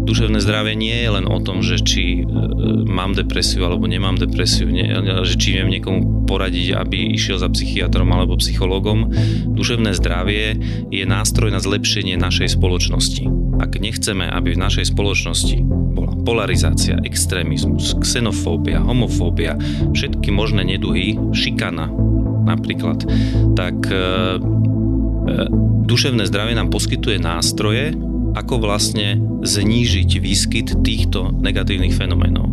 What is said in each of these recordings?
duševné zdravie nie je len o tom, že či e, mám depresiu alebo nemám depresiu, nie, že či viem niekomu poradiť, aby išiel za psychiatrom alebo psychológom. Duševné zdravie je nástroj na zlepšenie našej spoločnosti. Ak nechceme, aby v našej spoločnosti bola polarizácia, extrémizmus, xenofóbia, homofóbia, všetky možné neduhy, šikana napríklad, tak e, e, duševné zdravie nám poskytuje nástroje, ako vlastne znížiť výskyt týchto negatívnych fenoménov.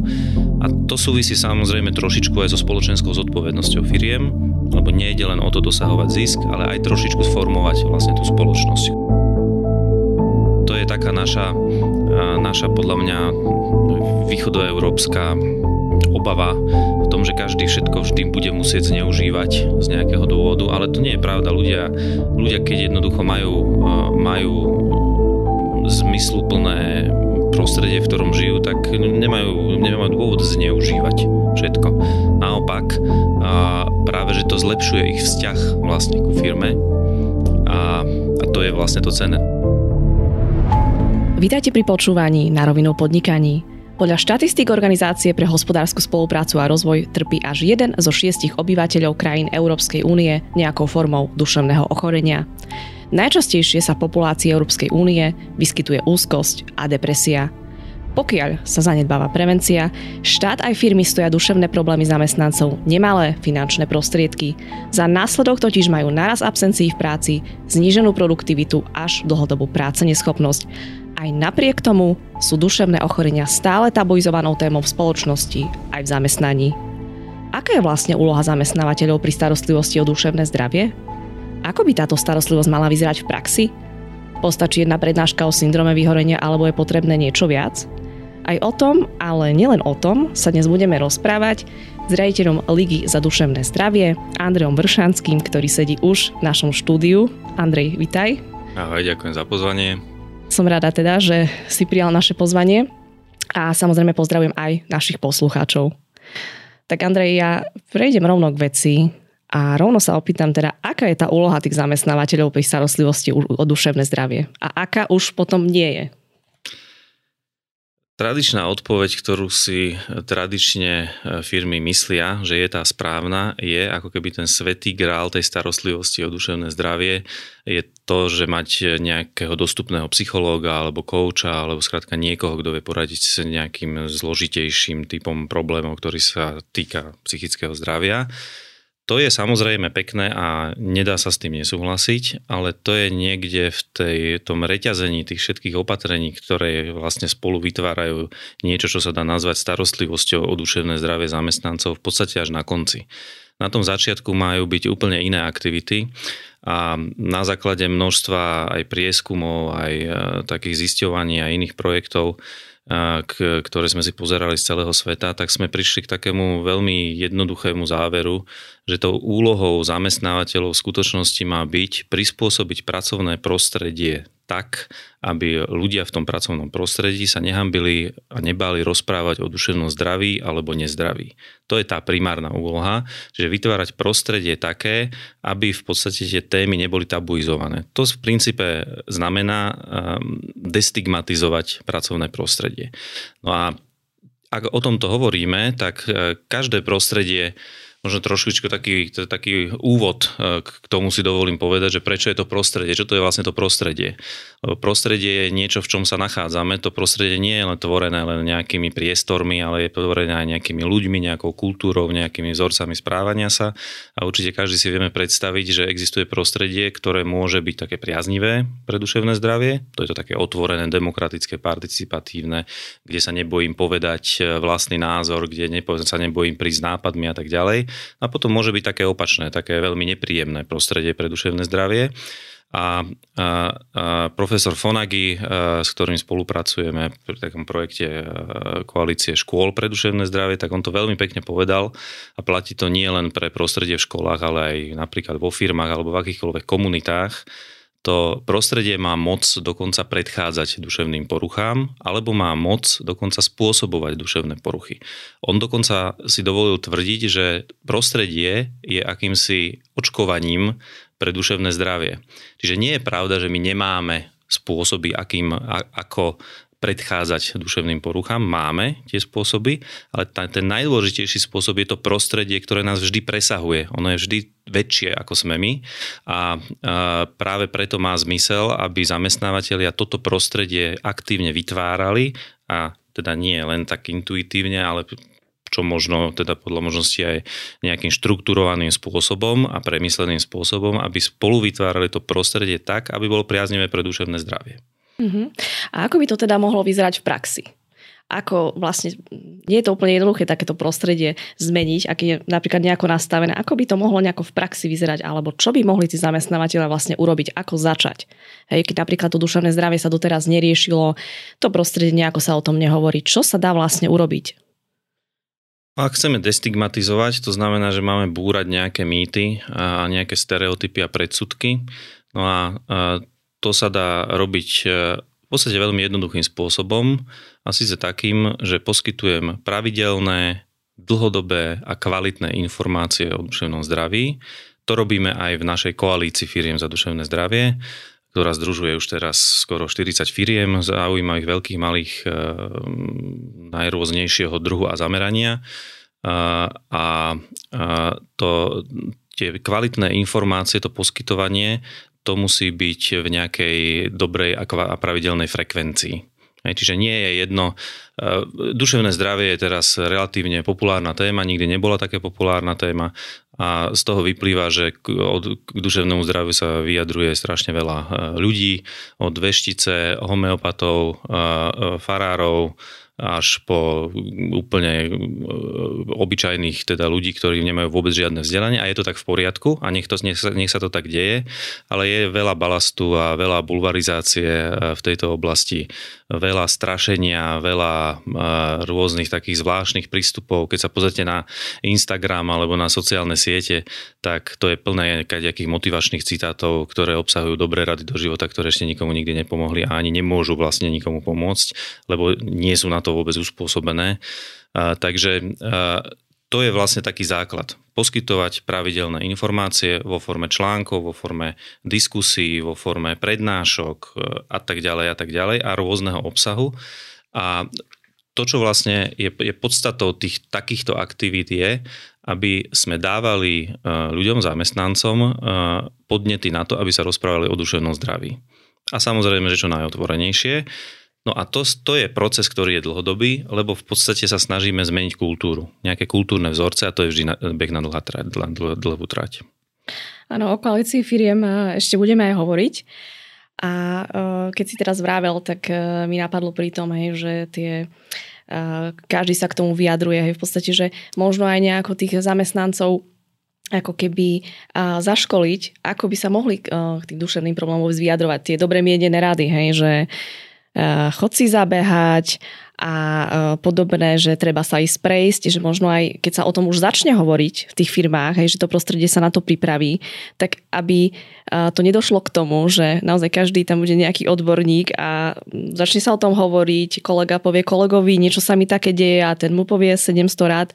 A to súvisí samozrejme trošičku aj so spoločenskou zodpovednosťou firiem, lebo nie ide len o to dosahovať zisk, ale aj trošičku sformovať vlastne tú spoločnosť. To je taká naša, naša podľa mňa východoeurópska obava v tom, že každý všetko vždy bude musieť zneužívať z nejakého dôvodu, ale to nie je pravda. Ľudia, ľudia keď jednoducho majú, majú zmysluplné prostredie, v ktorom žijú, tak nemajú, nemajú dôvod zneužívať všetko. Naopak, a práve, že to zlepšuje ich vzťah vlastne ku firme a, a to je vlastne to cenné. Vítajte pri počúvaní na rovinu podnikaní. Podľa štatistík Organizácie pre hospodárskú spoluprácu a rozvoj trpí až jeden zo šiestich obyvateľov krajín Európskej únie nejakou formou duševného ochorenia. Najčastejšie sa populácii Európskej únie vyskytuje úzkosť a depresia. Pokiaľ sa zanedbáva prevencia, štát aj firmy stoja duševné problémy zamestnancov nemalé finančné prostriedky. Za následok totiž majú naraz absencií v práci, zníženú produktivitu až dlhodobú práce neschopnosť. Aj napriek tomu sú duševné ochorenia stále tabuizovanou témou v spoločnosti aj v zamestnaní. Aká je vlastne úloha zamestnávateľov pri starostlivosti o duševné zdravie? Ako by táto starostlivosť mala vyzerať v praxi? Postačí jedna prednáška o syndrome vyhorenia alebo je potrebné niečo viac? Aj o tom, ale nielen o tom, sa dnes budeme rozprávať s riaditeľom Ligy za duševné zdravie, Andrejom Vršanským, ktorý sedí už v našom štúdiu. Andrej, vitaj. Ahoj, ďakujem za pozvanie. Som rada teda, že si prijal naše pozvanie a samozrejme pozdravujem aj našich poslucháčov. Tak Andrej, ja prejdem rovno k veci. A rovno sa opýtam teda, aká je tá úloha tých zamestnávateľov pri starostlivosti o duševné zdravie a aká už potom nie je? Tradičná odpoveď, ktorú si tradične e, firmy myslia, že je tá správna, je ako keby ten svetý grál tej starostlivosti o duševné zdravie je to, že mať nejakého dostupného psychológa alebo kouča alebo skrátka niekoho, kto vie poradiť sa nejakým zložitejším typom problémov, ktorý sa týka psychického zdravia. To je samozrejme pekné a nedá sa s tým nesúhlasiť, ale to je niekde v tej, tom reťazení tých všetkých opatrení, ktoré vlastne spolu vytvárajú niečo, čo sa dá nazvať starostlivosťou o duševné zdravie zamestnancov v podstate až na konci. Na tom začiatku majú byť úplne iné aktivity a na základe množstva aj prieskumov, aj e, takých zisťovaní a iných projektov ktoré sme si pozerali z celého sveta, tak sme prišli k takému veľmi jednoduchému záveru, že tou úlohou zamestnávateľov v skutočnosti má byť prispôsobiť pracovné prostredie tak, aby ľudia v tom pracovnom prostredí sa nehambili a nebáli rozprávať o duševnom zdraví alebo nezdraví. To je tá primárna úloha, že vytvárať prostredie také, aby v podstate tie témy neboli tabuizované. To v princípe znamená ehm, destigmatizovať pracovné prostredie. No a ak o tomto hovoríme, tak e, každé prostredie možno trošičku taký, taký úvod e, k tomu si dovolím povedať, že prečo je to prostredie, čo to je vlastne to prostredie. Prostredie je niečo, v čom sa nachádzame. To prostredie nie je len tvorené len nejakými priestormi, ale je tvorené aj nejakými ľuďmi, nejakou kultúrou, nejakými vzorcami správania sa. A určite každý si vieme predstaviť, že existuje prostredie, ktoré môže byť také priaznivé pre duševné zdravie. To je to také otvorené, demokratické, participatívne, kde sa nebojím povedať e, vlastný názor, kde sa nebojím prísť nápadmi a tak ďalej. A potom môže byť také opačné, také veľmi nepríjemné prostredie pre duševné zdravie. A, a, a profesor Fonagi, a, s ktorým spolupracujeme pri takom projekte koalície škôl pre duševné zdravie, tak on to veľmi pekne povedal a platí to nie len pre prostredie v školách, ale aj napríklad vo firmách alebo v akýchkoľvek komunitách, to prostredie má moc dokonca predchádzať duševným poruchám, alebo má moc dokonca spôsobovať duševné poruchy. On dokonca si dovolil tvrdiť, že prostredie je akýmsi očkovaním pre duševné zdravie. Čiže nie je pravda, že my nemáme spôsoby, akým, ako predchádzať duševným poruchám. Máme tie spôsoby, ale ten najdôležitejší spôsob je to prostredie, ktoré nás vždy presahuje. Ono je vždy väčšie ako sme my a práve preto má zmysel, aby zamestnávateľia toto prostredie aktívne vytvárali a teda nie len tak intuitívne, ale čo možno teda podľa možnosti aj nejakým štrukturovaným spôsobom a premysleným spôsobom, aby spolu vytvárali to prostredie tak, aby bolo priaznivé pre duševné zdravie. Uh-huh. A ako by to teda mohlo vyzerať v praxi? Ako vlastne, nie je to úplne jednoduché takéto prostredie zmeniť, ak je napríklad nejako nastavené, ako by to mohlo nejako v praxi vyzerať, alebo čo by mohli tí zamestnávateľe vlastne urobiť, ako začať. Hej, keď napríklad to duševné zdravie sa doteraz neriešilo, to prostredie nejako sa o tom nehovorí, čo sa dá vlastne urobiť? Ak chceme destigmatizovať, to znamená, že máme búrať nejaké mýty a nejaké stereotypy a predsudky. No a to sa dá robiť e, v podstate veľmi jednoduchým spôsobom a síce takým, že poskytujem pravidelné, dlhodobé a kvalitné informácie o duševnom zdraví. To robíme aj v našej koalícii firiem za duševné zdravie, ktorá združuje už teraz skoro 40 firiem zaujímavých veľkých, malých, e, najrôznejšieho druhu a zamerania. A, a to, tie kvalitné informácie, to poskytovanie to musí byť v nejakej dobrej a pravidelnej frekvencii. Čiže nie je jedno. E, duševné zdravie je teraz relatívne populárna téma, nikdy nebola také populárna téma a z toho vyplýva, že k, od, k duševnému zdraviu sa vyjadruje strašne veľa e, ľudí, od veštice, homeopatov, e, farárov, až po úplne e, obyčajných teda ľudí, ktorí nemajú vôbec žiadne vzdelanie a je to tak v poriadku a nech, to, nech, sa, nech sa to tak deje, ale je veľa balastu a veľa bulvarizácie e, v tejto oblasti, veľa strašenia, veľa e, rôznych takých zvláštnych prístupov. Keď sa pozrite na Instagram alebo na sociálne siete, tak to je plné nejakých motivačných citátov, ktoré obsahujú dobré rady do života, ktoré ešte nikomu nikdy nepomohli a ani nemôžu vlastne nikomu pomôcť, lebo nie sú na to vôbec uspôsobené. Takže to je vlastne taký základ. Poskytovať pravidelné informácie vo forme článkov, vo forme diskusí, vo forme prednášok e, a tak ďalej a tak ďalej a rôzneho obsahu. A to, čo vlastne je, je podstatou tých takýchto aktivít je, aby sme dávali e, ľuďom, zamestnancom e, podnety na to, aby sa rozprávali o duševnom zdraví. A samozrejme, že čo najotvorenejšie. No a to, to je proces, ktorý je dlhodobý, lebo v podstate sa snažíme zmeniť kultúru. Nejaké kultúrne vzorce a to je vždy beh na dlhá trať, dlh, dlh, dlhú trať. Áno, o koalícii firiem e, ešte budeme aj hovoriť. A e, keď si teraz vravel, tak e, mi napadlo pri tom, hej, že tie každý sa k tomu vyjadruje, hej, v podstate, že možno aj nejako tých zamestnancov ako keby zaškoliť, ako by sa mohli k tým duševným problémom vyjadrovať. Tie dobre mienené rady, hej, že chod si zabehať a eh, podobné, že treba sa ísť prejsť, že možno aj keď sa o tom už začne hovoriť v tých firmách, hej, že to prostredie sa na to pripraví, tak aby eh, to nedošlo k tomu, že naozaj každý tam bude nejaký odborník a začne sa o tom hovoriť, kolega povie kolegovi, niečo sa mi také deje a ten mu povie 700 rád,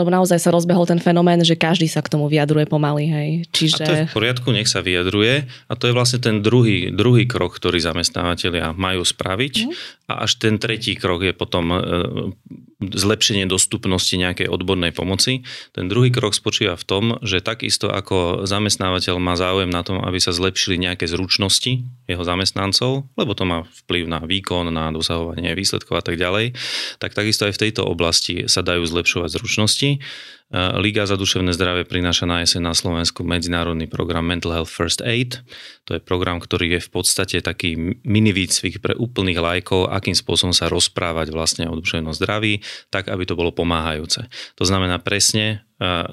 lebo naozaj sa rozbehol ten fenomén, že každý sa k tomu vyjadruje pomaly. Hej. Čiže... A to je v poriadku, nech sa vyjadruje a to je vlastne ten druhý, druhý krok, ktorý zamestnávateľia majú spraviť mm. A až ten tretí krok je potom e, zlepšenie dostupnosti nejakej odbornej pomoci. Ten druhý krok spočíva v tom, že takisto ako zamestnávateľ má záujem na tom, aby sa zlepšili nejaké zručnosti jeho zamestnancov, lebo to má vplyv na výkon, na dosahovanie výsledkov a tak ďalej, tak takisto aj v tejto oblasti sa dajú zlepšovať zručnosti. Liga za duševné zdravie prináša na jeseň na Slovensku medzinárodný program Mental Health First Aid. To je program, ktorý je v podstate taký mini výcvik pre úplných lajkov, akým spôsobom sa rozprávať vlastne o duševnom zdraví, tak aby to bolo pomáhajúce. To znamená presne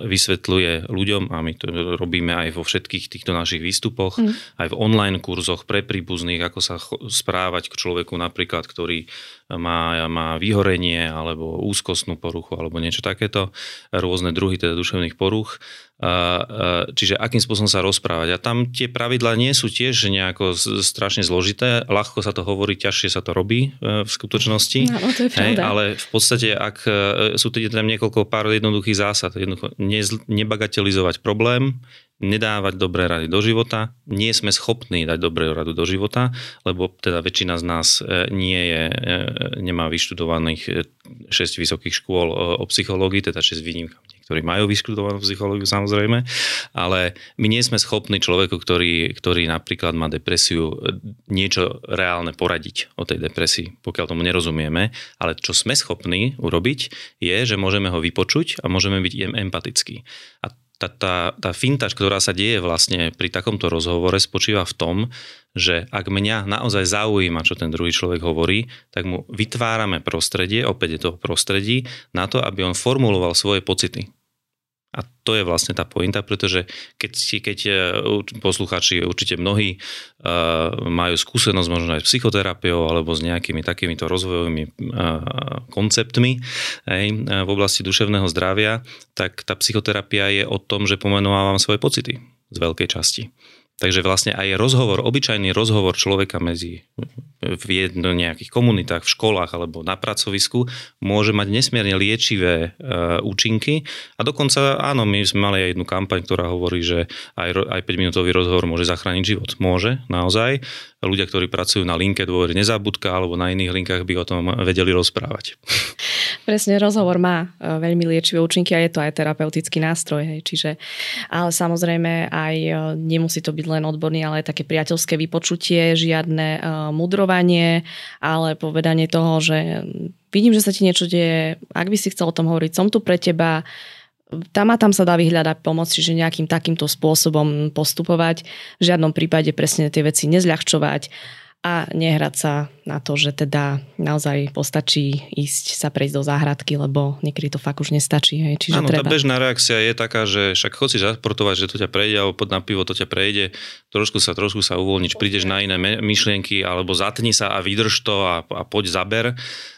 vysvetľuje ľuďom, a my to robíme aj vo všetkých týchto našich výstupoch, mm. aj v online kurzoch pre príbuzných, ako sa správať k človeku napríklad, ktorý má, má vyhorenie alebo úzkostnú poruchu alebo niečo takéto, rôzne druhy teda duševných poruch čiže akým spôsobom sa rozprávať. A tam tie pravidlá nie sú tiež nejako strašne zložité, ľahko sa to hovorí, ťažšie sa to robí e, v skutočnosti. No, to je Hej, ale v podstate, ak e, sú tam niekoľko pár jednoduchých zásad, jednoducho nebagatelizovať problém, nedávať dobré rady do života, nie sme schopní dať dobré radu do života, lebo teda väčšina z nás e, nie je, nemá vyštudovaných 6 vysokých škôl o psychológii, teda 6 výnimkami ktorí majú vyštudovanú psychológiu samozrejme, ale my nie sme schopní človeku, ktorý, ktorý napríklad má depresiu, niečo reálne poradiť o tej depresii, pokiaľ tomu nerozumieme, ale čo sme schopní urobiť, je, že môžeme ho vypočuť a môžeme byť empatickí. A tá, tá, tá fintač, ktorá sa deje vlastne pri takomto rozhovore, spočíva v tom, že ak mňa naozaj zaujíma, čo ten druhý človek hovorí, tak mu vytvárame prostredie, opäť je to prostredí, na to, aby on formuloval svoje pocity. A to je vlastne tá pointa, pretože keď, keď e, poslucháči, určite mnohí uh, majú skúsenosť možno aj s psychoterapiou alebo s nejakými takýmito rozvojovými uh, konceptmi hej, v oblasti duševného zdravia, tak tá psychoterapia je o tom, že pomenovávam svoje pocity z veľkej časti. Takže vlastne aj rozhovor, obyčajný rozhovor človeka medzi v jedno, nejakých komunitách, v školách alebo na pracovisku môže mať nesmierne liečivé e, účinky. A dokonca áno, my sme mali aj jednu kampaň, ktorá hovorí, že aj, aj 5-minútový rozhovor môže zachrániť život. Môže, naozaj. Ľudia, ktorí pracujú na linke dôvery nezabudka alebo na iných linkách by o tom vedeli rozprávať. Presne, rozhovor má e, veľmi liečivé účinky a je to aj terapeutický nástroj. Hej. Čiže, ale samozrejme aj e, nemusí to byť len odborný, ale aj také priateľské vypočutie, žiadne uh, mudrovanie, ale povedanie toho, že vidím, že sa ti niečo deje, ak by si chcel o tom hovoriť, som tu pre teba, tam a tam sa dá vyhľadať pomoc, čiže nejakým takýmto spôsobom postupovať. V žiadnom prípade presne tie veci nezľahčovať a nehrať sa na to, že teda naozaj postačí ísť sa prejsť do záhradky, lebo niekedy to fakt už nestačí. Hej. Čiže Áno, treba... tá bežná reakcia je taká, že však chod si zasportovať, že to ťa prejde, alebo pod na pivo to ťa prejde, trošku sa, trošku sa uvoľniť, prídeš na iné myšlienky, alebo zatni sa a vydrž to a, a poď zaber.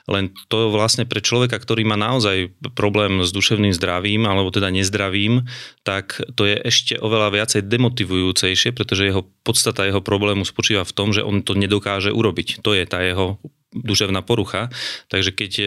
Len to vlastne pre človeka, ktorý má naozaj problém s duševným zdravím, alebo teda nezdravím, tak to je ešte oveľa viacej demotivujúcejšie, pretože jeho podstata jeho problému spočíva v tom, že on to nedokáže urobiť. To je tá jeho duševná porucha. Takže keď e,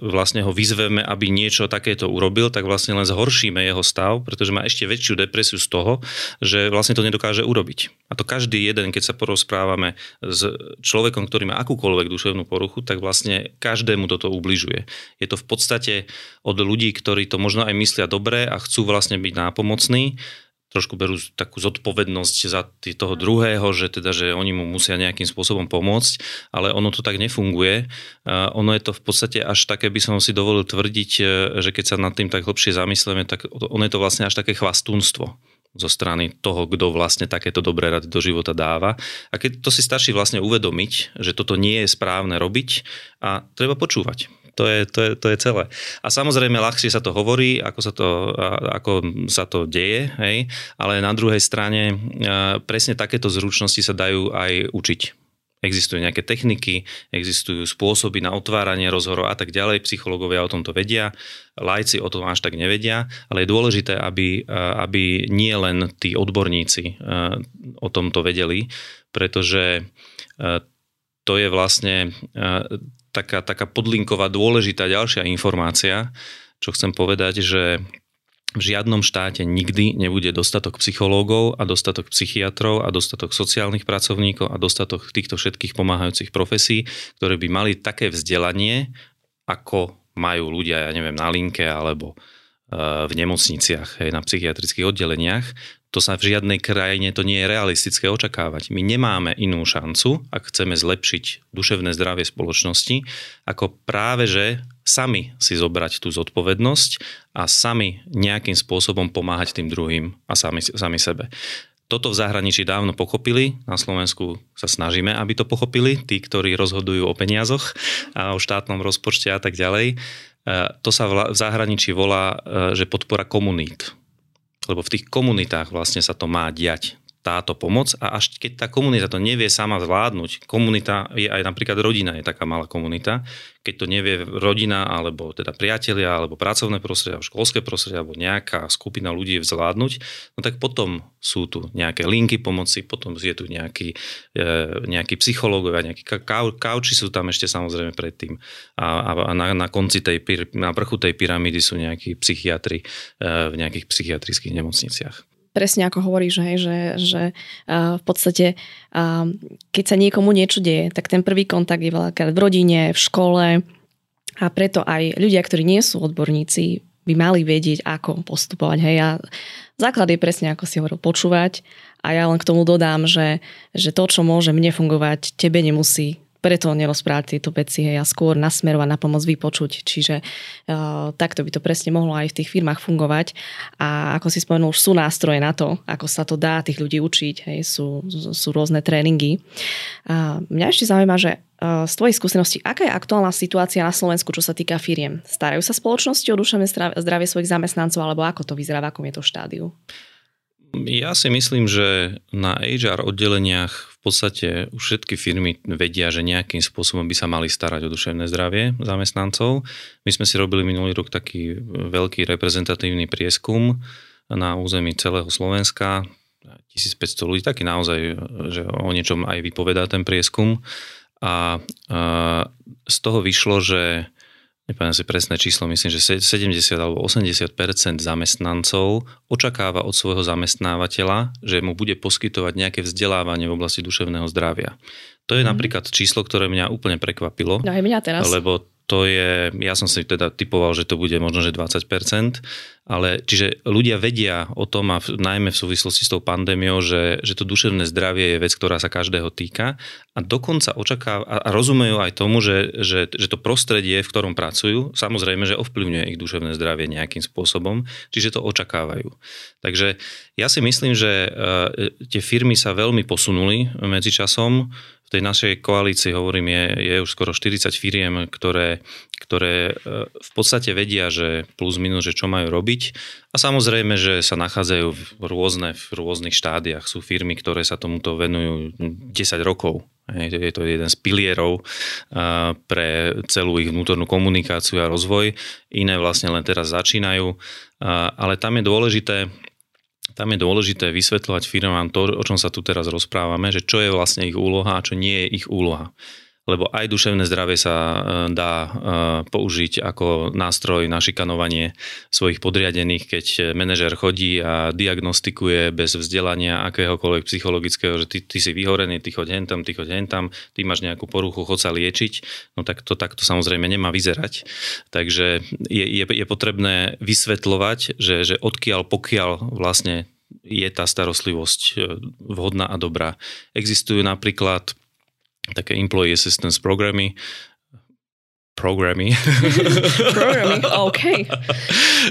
vlastne ho vyzveme, aby niečo takéto urobil, tak vlastne len zhoršíme jeho stav, pretože má ešte väčšiu depresiu z toho, že vlastne to nedokáže urobiť. A to každý jeden, keď sa porozprávame s človekom, ktorý má akúkoľvek duševnú poruchu, tak vlastne každému toto ubližuje. Je to v podstate od ľudí, ktorí to možno aj myslia dobre a chcú vlastne byť nápomocní, trošku berú takú zodpovednosť za toho druhého, že teda, že oni mu musia nejakým spôsobom pomôcť, ale ono to tak nefunguje. Ono je to v podstate až také, by som si dovolil tvrdiť, e, že keď sa nad tým tak hlbšie zamyslíme, tak ono je to vlastne až také chvastúnstvo zo strany toho, kto vlastne takéto dobré rady do života dáva. A keď to si stačí vlastne uvedomiť, že toto nie je správne robiť a treba počúvať to je, to, je, to je celé. A samozrejme ľahšie sa to hovorí, ako sa to, ako sa to deje, hej? ale na druhej strane presne takéto zručnosti sa dajú aj učiť. Existujú nejaké techniky, existujú spôsoby na otváranie rozhovorov a tak ďalej. Psychológovia o tomto vedia, lajci o tom až tak nevedia, ale je dôležité, aby, aby nie len tí odborníci o tomto vedeli, pretože to je vlastne taká, taká podlinková dôležitá ďalšia informácia, čo chcem povedať, že v žiadnom štáte nikdy nebude dostatok psychológov a dostatok psychiatrov a dostatok sociálnych pracovníkov a dostatok týchto všetkých pomáhajúcich profesí, ktoré by mali také vzdelanie, ako majú ľudia, ja neviem, na linke alebo eh, v nemocniciach, hej, na psychiatrických oddeleniach, to sa v žiadnej krajine to nie je realistické očakávať. My nemáme inú šancu, ak chceme zlepšiť duševné zdravie spoločnosti, ako práve že sami si zobrať tú zodpovednosť a sami nejakým spôsobom pomáhať tým druhým a sami, sami sebe. Toto v zahraničí dávno pochopili, na Slovensku sa snažíme, aby to pochopili, tí, ktorí rozhodujú o peniazoch a o štátnom rozpočte a tak ďalej. E, to sa v zahraničí volá, e, že podpora komunít lebo v tých komunitách vlastne sa to má diať táto pomoc a až keď tá komunita to nevie sama zvládnuť, komunita je aj napríklad rodina je taká malá komunita, keď to nevie rodina alebo teda priatelia alebo pracovné prostredie alebo školské prostredie alebo nejaká skupina ľudí zvládnuť, no tak potom sú tu nejaké linky pomoci, potom je tu nejaký, e, nejaký psychológovia, nejakí kau, kauči sú tam ešte samozrejme predtým. A, a na, na konci tej, na vrchu tej pyramídy sú nejakí psychiatri e, v nejakých psychiatrických nemocniciach presne ako hovoríš, hej, že, že uh, v podstate uh, keď sa niekomu niečo deje, tak ten prvý kontakt je veľakrát v rodine, v škole a preto aj ľudia, ktorí nie sú odborníci, by mali vedieť, ako postupovať. Hej. A základ je presne, ako si hovoril, počúvať a ja len k tomu dodám, že, že to, čo môže mne fungovať, tebe nemusí preto nerozprávať tieto veci hej, a skôr nasmerovať na pomoc vypočuť. Čiže uh, takto by to presne mohlo aj v tých firmách fungovať. A ako si spomenul, už sú nástroje na to, ako sa to dá tých ľudí učiť. Hej, sú, sú rôzne tréningy. Uh, mňa ešte zaujíma, že uh, z tvojej skúsenosti, aká je aktuálna situácia na Slovensku, čo sa týka firiem? Starajú sa spoločnosti o duševné zdravie svojich zamestnancov, alebo ako to vyzerá, v akom je to štádiu? Ja si myslím, že na HR oddeleniach podstate už všetky firmy vedia, že nejakým spôsobom by sa mali starať o duševné zdravie zamestnancov. My sme si robili minulý rok taký veľký reprezentatívny prieskum na území celého Slovenska. 1500 ľudí, taký naozaj, že o niečom aj vypovedá ten prieskum. A, a z toho vyšlo, že nepamätám si presné číslo, myslím, že 70 alebo 80% zamestnancov očakáva od svojho zamestnávateľa, že mu bude poskytovať nejaké vzdelávanie v oblasti duševného zdravia. To je mm. napríklad číslo, ktoré mňa úplne prekvapilo. No aj mňa teraz. Lebo to je, ja som si teda typoval, že to bude možno, že 20%, ale čiže ľudia vedia o tom a v, najmä v súvislosti s tou pandémiou, že, že to duševné zdravie je vec, ktorá sa každého týka a dokonca očakáva a rozumejú aj tomu, že, že, že to prostredie, v ktorom pracujú, samozrejme, že ovplyvňuje ich duševné zdravie nejakým spôsobom, čiže to očakávajú. Takže ja si myslím, že uh, tie firmy sa veľmi posunuli medzi časom v tej našej koalícii, hovorím, je, je už skoro 40 firiem, ktoré, ktoré e, v podstate vedia, že plus minus, že čo majú robiť. A samozrejme, že sa nachádzajú v, rôzne, v rôznych štádiách. Sú firmy, ktoré sa tomuto venujú 10 rokov. Je to jeden z pilierov e, pre celú ich vnútornú komunikáciu a rozvoj. Iné vlastne len teraz začínajú. Ale tam je dôležité, tam je dôležité vysvetľovať firmám to, o čom sa tu teraz rozprávame, že čo je vlastne ich úloha a čo nie je ich úloha lebo aj duševné zdravie sa e, dá e, použiť ako nástroj na šikanovanie svojich podriadených, keď manažer chodí a diagnostikuje bez vzdelania akéhokoľvek psychologického, že ty, ty si vyhorený, ty choď hentam, ty choď hentam, ty máš nejakú poruchu, chod sa liečiť, no tak to takto samozrejme nemá vyzerať. Takže je, je, je potrebné vysvetľovať, že, že odkiaľ pokiaľ vlastne je tá starostlivosť e, vhodná a dobrá. Existujú napríklad také employee assistance programy, programy. programy, OK.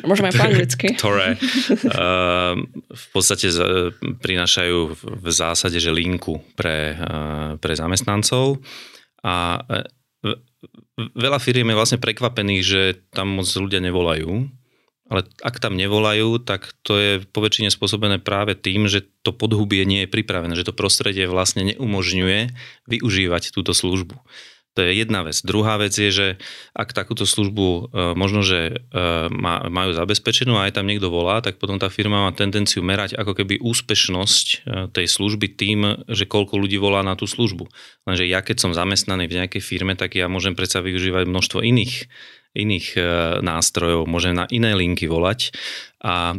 Môžeme po anglicky. Ktoré uh, v podstate z, prinášajú v zásade, že linku pre, uh, pre zamestnancov a uh, veľa firiem je vlastne prekvapených, že tam moc ľudia nevolajú ale ak tam nevolajú, tak to je poväčšine spôsobené práve tým, že to podhubie nie je pripravené, že to prostredie vlastne neumožňuje využívať túto službu. To je jedna vec. Druhá vec je, že ak takúto službu e, možno, že e, majú zabezpečenú a aj tam niekto volá, tak potom tá firma má tendenciu merať ako keby úspešnosť e, tej služby tým, že koľko ľudí volá na tú službu. Lenže ja keď som zamestnaný v nejakej firme, tak ja môžem predsa využívať množstvo iných iných e, nástrojov, môžem na iné linky volať a e,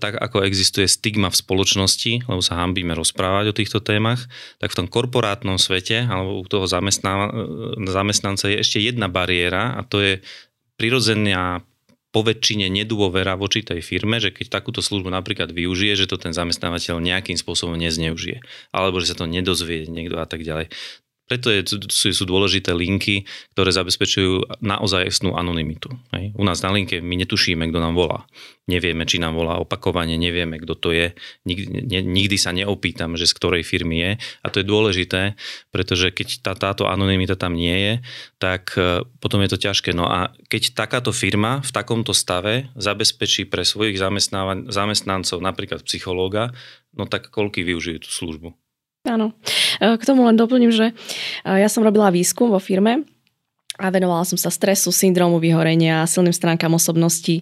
tak ako existuje stigma v spoločnosti, lebo sa hambíme rozprávať o týchto témach, tak v tom korporátnom svete alebo u toho e, zamestnanca je ešte jedna bariéra a to je prirodzená poväčšine nedôvera voči tej firme, že keď takúto službu napríklad využije, že to ten zamestnávateľ nejakým spôsobom nezneužije, alebo že sa to nedozvie niekto a tak ďalej. Preto je, sú, sú dôležité linky, ktoré zabezpečujú naozajstnú anonymitu. Hej. U nás na linke my netušíme, kto nám volá. Nevieme, či nám volá opakovane, nevieme, kto to je. Nikdy, ne, nikdy sa neopýtam, že z ktorej firmy je. A to je dôležité, pretože keď tá, táto anonymita tam nie je, tak e, potom je to ťažké. No a keď takáto firma v takomto stave zabezpečí pre svojich zamestnancov, napríklad psychológa, no tak koľky využijú tú službu. Áno. E, k tomu len doplním, že e, ja som robila výskum vo firme a venovala som sa stresu, syndromu vyhorenia, silným stránkam osobnosti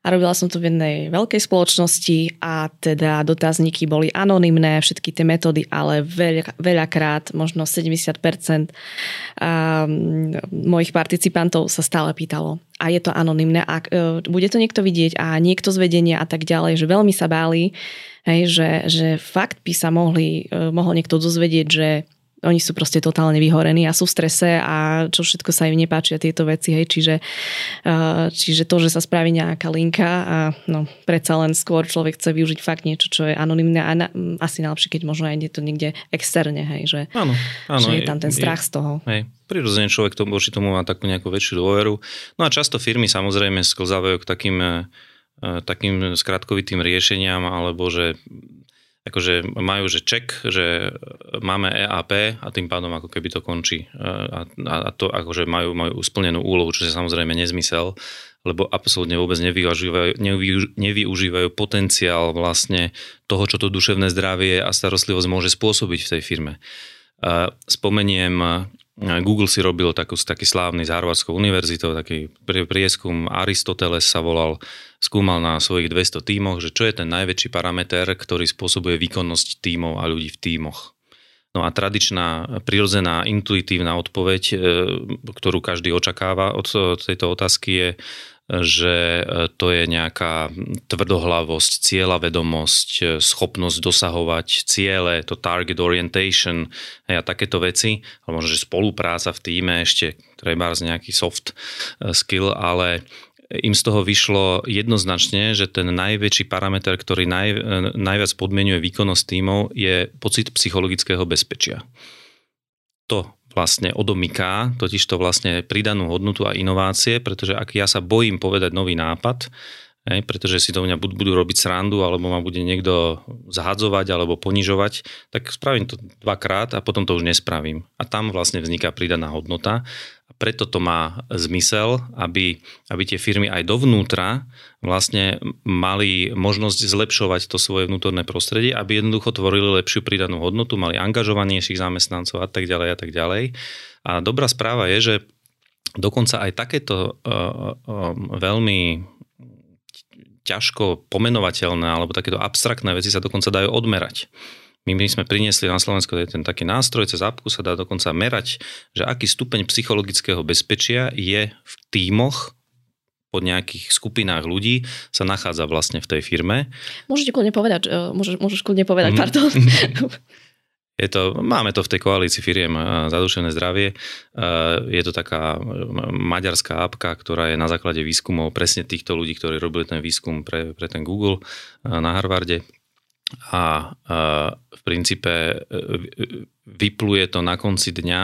a robila som to v jednej veľkej spoločnosti a teda dotazníky boli anonymné, všetky tie metódy, ale veľa, veľakrát, možno 70% mojich participantov sa stále pýtalo. A je to anonymné, ak e, bude to niekto vidieť a niekto z vedenia a tak ďalej, že veľmi sa báli, hej, že, že fakt by sa mohli, e, mohol niekto dozvedieť, že oni sú proste totálne vyhorení a sú v strese a čo všetko sa im nepáčia tieto veci, hej, čiže, uh, čiže to, že sa spraví nejaká linka a no, predsa len skôr človek chce využiť fakt niečo, čo je anonimné a na, asi najlepšie, keď možno aj to niekde externe, hej, že, áno, áno, že je tam ten strach je, z toho. Hej, prirodzene človek tomu, voči tomu má takú nejakú väčšiu dôveru. No a často firmy samozrejme sklzávajú k takým uh, takým skratkovitým riešeniam, alebo že akože majú, že ček, že máme EAP a tým pádom ako keby to končí. A, a to akože majú, majú splnenú úlohu, čo je samozrejme nezmysel, lebo absolútne vôbec nevyužívajú, nevyužívajú potenciál vlastne toho, čo to duševné zdravie a starostlivosť môže spôsobiť v tej firme. Spomeniem Google si robil takú, taký slávny s Harvardskou univerzitou, taký prieskum Aristoteles sa volal, skúmal na svojich 200 tímoch, že čo je ten najväčší parameter, ktorý spôsobuje výkonnosť tímov a ľudí v tímoch. No a tradičná, prirodzená, intuitívna odpoveď, e, ktorú každý očakáva od tejto otázky je, že e, to je nejaká tvrdohlavosť, cieľavedomosť, e, schopnosť dosahovať ciele, to target orientation a takéto veci, alebo možno, že spolupráca v týme ešte treba z nejaký soft e, skill, ale im z toho vyšlo jednoznačne, že ten najväčší parameter, ktorý naj, najviac podmienuje výkonnosť tímov, je pocit psychologického bezpečia. To vlastne odomyká, totiž to vlastne pridanú hodnotu a inovácie, pretože ak ja sa bojím povedať nový nápad, pretože si to mňa budú robiť srandu, alebo ma bude niekto zahadzovať alebo ponižovať, tak spravím to dvakrát a potom to už nespravím. A tam vlastne vzniká pridaná hodnota a preto to má zmysel, aby, aby tie firmy aj dovnútra vlastne mali možnosť zlepšovať to svoje vnútorné prostredie, aby jednoducho tvorili lepšiu pridanú hodnotu, mali angažovanejších zamestnancov a tak ďalej a tak ďalej. A dobrá správa je, že dokonca aj takéto uh, uh, veľmi ťažko pomenovateľné alebo takéto abstraktné veci sa dokonca dajú odmerať. My, my sme priniesli na Slovensku ten taký nástroj, cez apku sa dá dokonca merať, že aký stupeň psychologického bezpečia je v tímoch pod nejakých skupinách ľudí sa nachádza vlastne v tej firme. Môžete kľudne povedať, e, môžeš, môžeš kľudne povedať, mm. pardon. Je to, máme to v tej koalícii firiem za duševné zdravie. Je to taká maďarská apka, ktorá je na základe výskumov presne týchto ľudí, ktorí robili ten výskum pre, pre ten Google na Harvarde. A v princípe e, vypluje to na konci dňa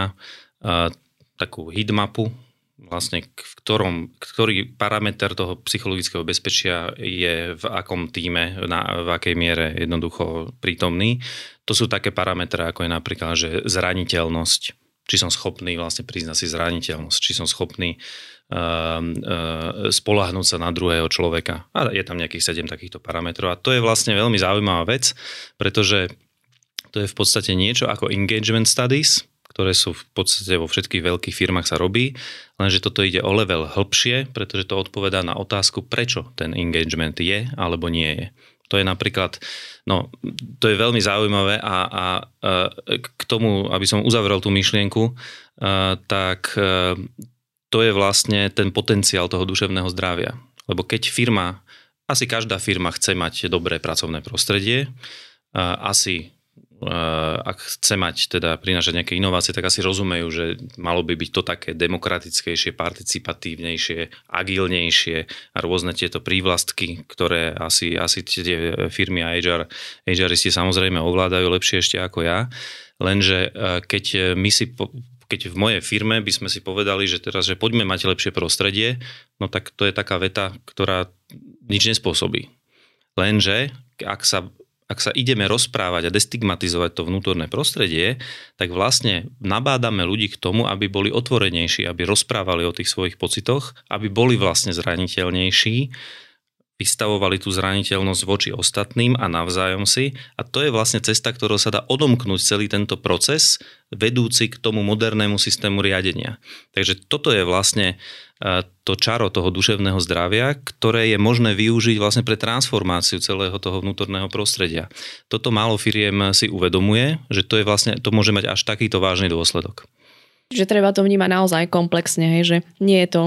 takú hitmapu, vlastne v ktorom, ktorý parameter toho psychologického bezpečia je v akom týme, na, v akej miere jednoducho prítomný. To sú také parametre, ako je napríklad, že zraniteľnosť, či som schopný vlastne priznať si zraniteľnosť, či som schopný uh, uh, spolahnúť sa na druhého človeka. A je tam nejakých 7 takýchto parametrov. A to je vlastne veľmi zaujímavá vec, pretože to je v podstate niečo ako engagement studies, ktoré sú v podstate vo všetkých veľkých firmách sa robí, lenže toto ide o level hĺbšie, pretože to odpovedá na otázku, prečo ten engagement je alebo nie je. To je napríklad, no to je veľmi zaujímavé a, a, a k tomu, aby som uzavrel tú myšlienku, a, tak a, to je vlastne ten potenciál toho duševného zdravia. Lebo keď firma, asi každá firma chce mať dobré pracovné prostredie, asi ak chce mať, teda prinášať nejaké inovácie, tak asi rozumejú, že malo by byť to také demokratickejšie, participatívnejšie, agilnejšie a rôzne tieto prívlastky, ktoré asi, asi tie firmy a HR, HRisti samozrejme ovládajú lepšie ešte ako ja. Lenže e, keď my si keď v mojej firme by sme si povedali, že teraz, že poďme mať lepšie prostredie, no tak to je taká veta, ktorá nič nespôsobí. Lenže ak sa ak sa ideme rozprávať a destigmatizovať to vnútorné prostredie, tak vlastne nabádame ľudí k tomu, aby boli otvorenejší, aby rozprávali o tých svojich pocitoch, aby boli vlastne zraniteľnejší vystavovali tú zraniteľnosť voči ostatným a navzájom si. A to je vlastne cesta, ktorou sa dá odomknúť celý tento proces, vedúci k tomu modernému systému riadenia. Takže toto je vlastne e, to čaro toho duševného zdravia, ktoré je možné využiť vlastne pre transformáciu celého toho vnútorného prostredia. Toto málo firiem si uvedomuje, že to je vlastne, to môže mať až takýto vážny dôsledok. Že treba to vnímať naozaj komplexne, hej, že nie je to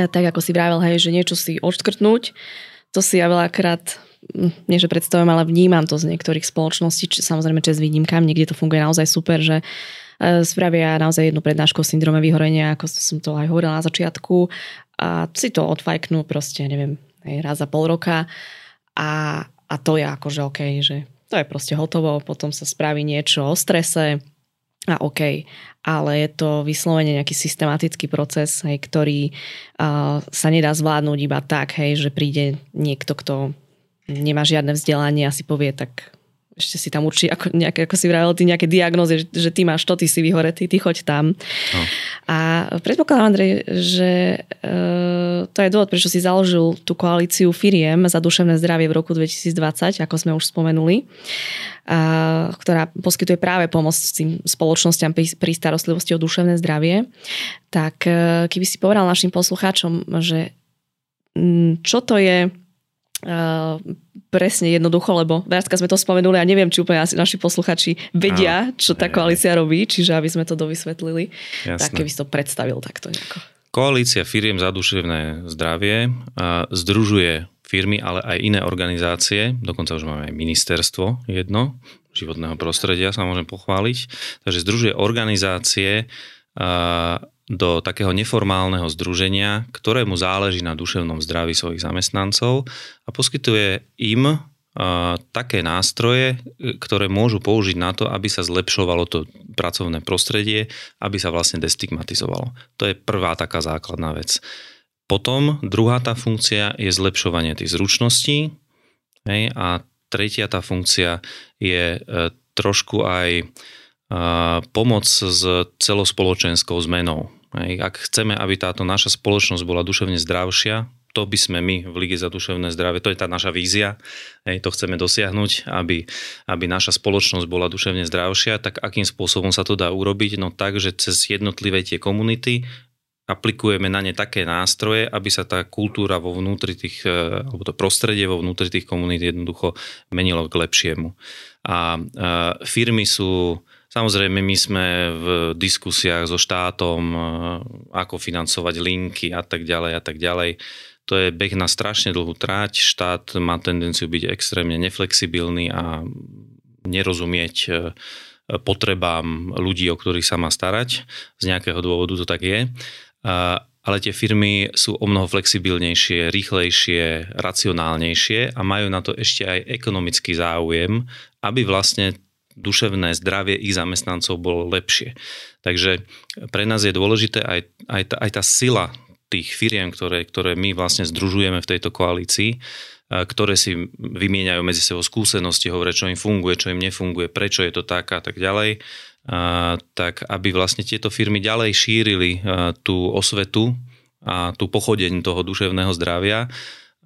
e, tak, ako si vravel, hej, že niečo si odškrtnúť, to si ja veľakrát hm, nie že predstavujem, ale vnímam to z niektorých spoločností, či, samozrejme čes výnimkám, niekde to funguje naozaj super, že e, spravia naozaj jednu prednášku o syndrome vyhorenia, ako som to aj hovorila na začiatku a si to odfajknú proste, neviem, raz za pol roka a, a to je akože OK, že to je proste hotovo, potom sa spraví niečo o strese, a OK, ale je to vyslovene nejaký systematický proces, hej, ktorý uh, sa nedá zvládnuť iba tak, hej, že príde niekto, kto nemá žiadne vzdelanie a si povie, tak ešte si tam určí, ako, nejaké, ako si vravel, ty nejaké diagnózy, že, že ty máš to, ty si vyhoretý, ty choď tam. No. A predpokladám, Andrej, že e, to je dôvod, prečo si založil tú koalíciu firiem za duševné zdravie v roku 2020, ako sme už spomenuli, a, ktorá poskytuje práve pomoc tým spoločnosťam pri, pri starostlivosti o duševné zdravie. Tak e, keby si povedal našim poslucháčom, že m, čo to je Uh, presne jednoducho, lebo viacka sme to spomenuli a neviem, či úplne asi naši posluchači vedia, čo tá koalícia robí, čiže aby sme to dovysvetlili, Jasné. tak keby si to predstavil takto nejako. Koalícia firiem za duševné zdravie združuje firmy, ale aj iné organizácie, dokonca už máme aj ministerstvo jedno, životného prostredia sa môžem pochváliť, takže združuje organizácie do takého neformálneho združenia, ktorému záleží na duševnom zdraví svojich zamestnancov a poskytuje im také nástroje, ktoré môžu použiť na to, aby sa zlepšovalo to pracovné prostredie, aby sa vlastne destigmatizovalo. To je prvá taká základná vec. Potom druhá tá funkcia je zlepšovanie tých zručností hej, a tretia tá funkcia je e, trošku aj pomoc s celospoločenskou zmenou. Ak chceme, aby táto naša spoločnosť bola duševne zdravšia, to by sme my v Lige za duševné zdravie, to je tá naša vízia, to chceme dosiahnuť, aby, aby naša spoločnosť bola duševne zdravšia, tak akým spôsobom sa to dá urobiť? No tak, že cez jednotlivé tie komunity aplikujeme na ne také nástroje, aby sa tá kultúra vo vnútri tých, e, alebo to prostredie vo vnútri tých komunít jednoducho menilo k lepšiemu. A, a firmy sú Samozrejme, my sme v diskusiách so štátom, e, ako financovať linky a tak ďalej a tak ďalej. To je beh na strašne dlhú tráť. Štát má tendenciu byť extrémne neflexibilný a nerozumieť e, potrebám ľudí, o ktorých sa má starať. Z nejakého dôvodu to tak je. Ale tie firmy sú o mnoho flexibilnejšie, rýchlejšie, racionálnejšie a majú na to ešte aj ekonomický záujem, aby vlastne duševné zdravie ich zamestnancov bolo lepšie. Takže pre nás je dôležité aj, aj, tá, aj tá sila tých firiem, ktoré, ktoré my vlastne združujeme v tejto koalícii, ktoré si vymieňajú medzi sebou skúsenosti, hovoria, čo im funguje, čo im nefunguje, prečo je to tak a tak ďalej, tak aby vlastne tieto firmy ďalej šírili tú osvetu a tú pochodeň toho duševného zdravia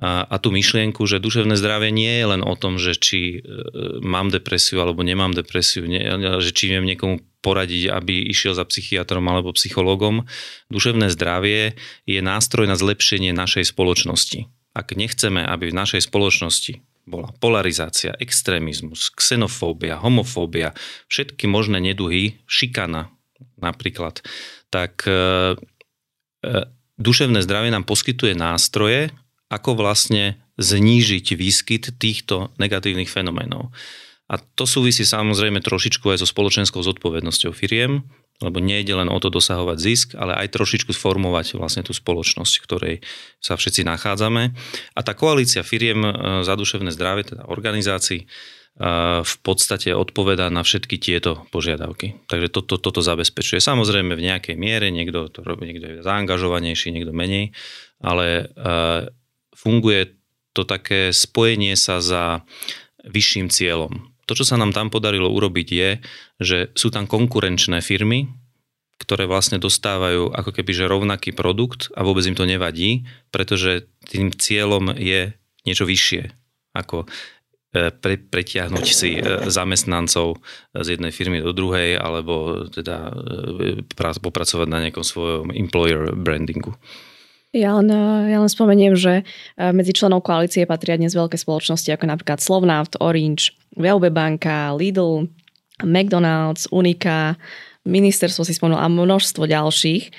a, a tú myšlienku, že duševné zdravie nie je len o tom, že či e, mám depresiu alebo nemám depresiu, nie, že či viem niekomu poradiť, aby išiel za psychiatrom alebo psychologom. Duševné zdravie je nástroj na zlepšenie našej spoločnosti. Ak nechceme, aby v našej spoločnosti bola polarizácia, extrémizmus, xenofóbia, homofóbia, všetky možné neduhy, šikana napríklad, tak e, e, duševné zdravie nám poskytuje nástroje, ako vlastne znížiť výskyt týchto negatívnych fenoménov. A to súvisí samozrejme trošičku aj so spoločenskou zodpovednosťou firiem, lebo nejde len o to dosahovať zisk, ale aj trošičku sformovať vlastne tú spoločnosť, v ktorej sa všetci nachádzame. A tá koalícia firiem e, za duševné zdravie, teda organizácií, e, v podstate odpovedá na všetky tieto požiadavky. Takže toto, toto zabezpečuje. Samozrejme v nejakej miere, niekto to robí, niekto je zaangažovanejší, niekto menej, ale e, funguje to také spojenie sa za vyšším cieľom. To, čo sa nám tam podarilo urobiť je, že sú tam konkurenčné firmy, ktoré vlastne dostávajú ako keby že rovnaký produkt a vôbec im to nevadí, pretože tým cieľom je niečo vyššie ako E, pre, pretiahnuť si e, zamestnancov z jednej firmy do druhej alebo teda e, popracovať na nejakom svojom employer brandingu. Ja len, ja len spomeniem, že medzi členov koalície patria dnes veľké spoločnosti ako napríklad Slovnaft, Orange, VLB banka, Lidl, McDonald's, Unika, ministerstvo si spomenul a množstvo ďalších.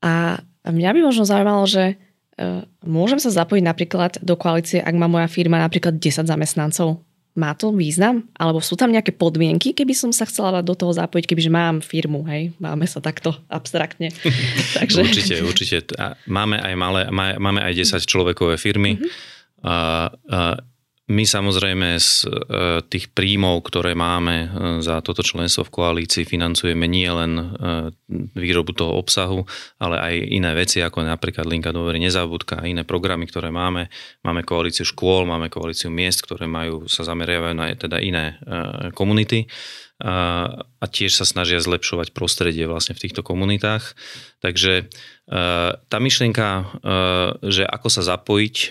A mňa by možno zaujímalo, že E, môžem sa zapojiť napríklad do koalície, ak má moja firma napríklad 10 zamestnancov? Má to význam? Alebo sú tam nejaké podmienky, keby som sa chcela do toho zapojiť, kebyže mám firmu, hej? Máme sa takto abstraktne. Takže... Určite, určite. Máme aj, malé, máme aj 10 človekové firmy. Mm-hmm. A, a my samozrejme z e, tých príjmov, ktoré máme e, za toto členstvo v koalícii, financujeme nie len e, výrobu toho obsahu, ale aj iné veci, ako napríklad Linka dôvery nezabudka a iné programy, ktoré máme. Máme koalíciu škôl, máme koalíciu miest, ktoré majú, sa zameriavajú na teda iné komunity a tiež sa snažia zlepšovať prostredie vlastne v týchto komunitách. Takže e, tá myšlienka, e, že ako sa zapojiť, e,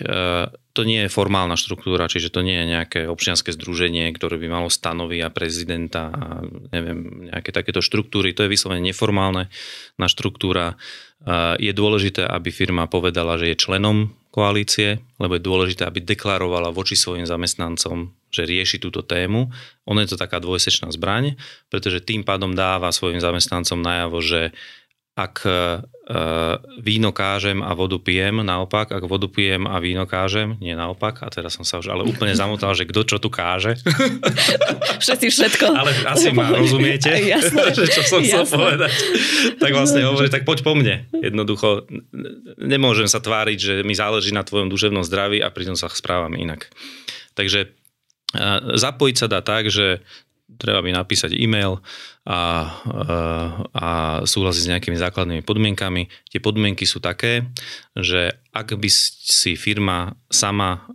to nie je formálna štruktúra, čiže to nie je nejaké občianske združenie, ktoré by malo stanovy a prezidenta a neviem, nejaké takéto štruktúry. To je vyslovene neformálne na štruktúra. Je dôležité, aby firma povedala, že je členom koalície, lebo je dôležité, aby deklarovala voči svojim zamestnancom, že rieši túto tému. Ono je to taká dvojsečná zbraň, pretože tým pádom dáva svojim zamestnancom najavo, že ak e, víno kážem a vodu pijem, naopak, ak vodu pijem a víno kážem, nie naopak, a teraz som sa už ale úplne zamotal, že kto čo tu káže. Všetci všetko. Ale asi ma rozumiete, Jasné. že čo som chcel povedať. Tak vlastne hovorí, tak poď po mne. Jednoducho, nemôžem sa tváriť, že mi záleží na tvojom duševnom zdraví a pritom sa správam inak. Takže Zapojiť sa dá tak, že treba mi napísať e-mail a, a súhlasiť s nejakými základnými podmienkami. Tie podmienky sú také, že ak by si firma sama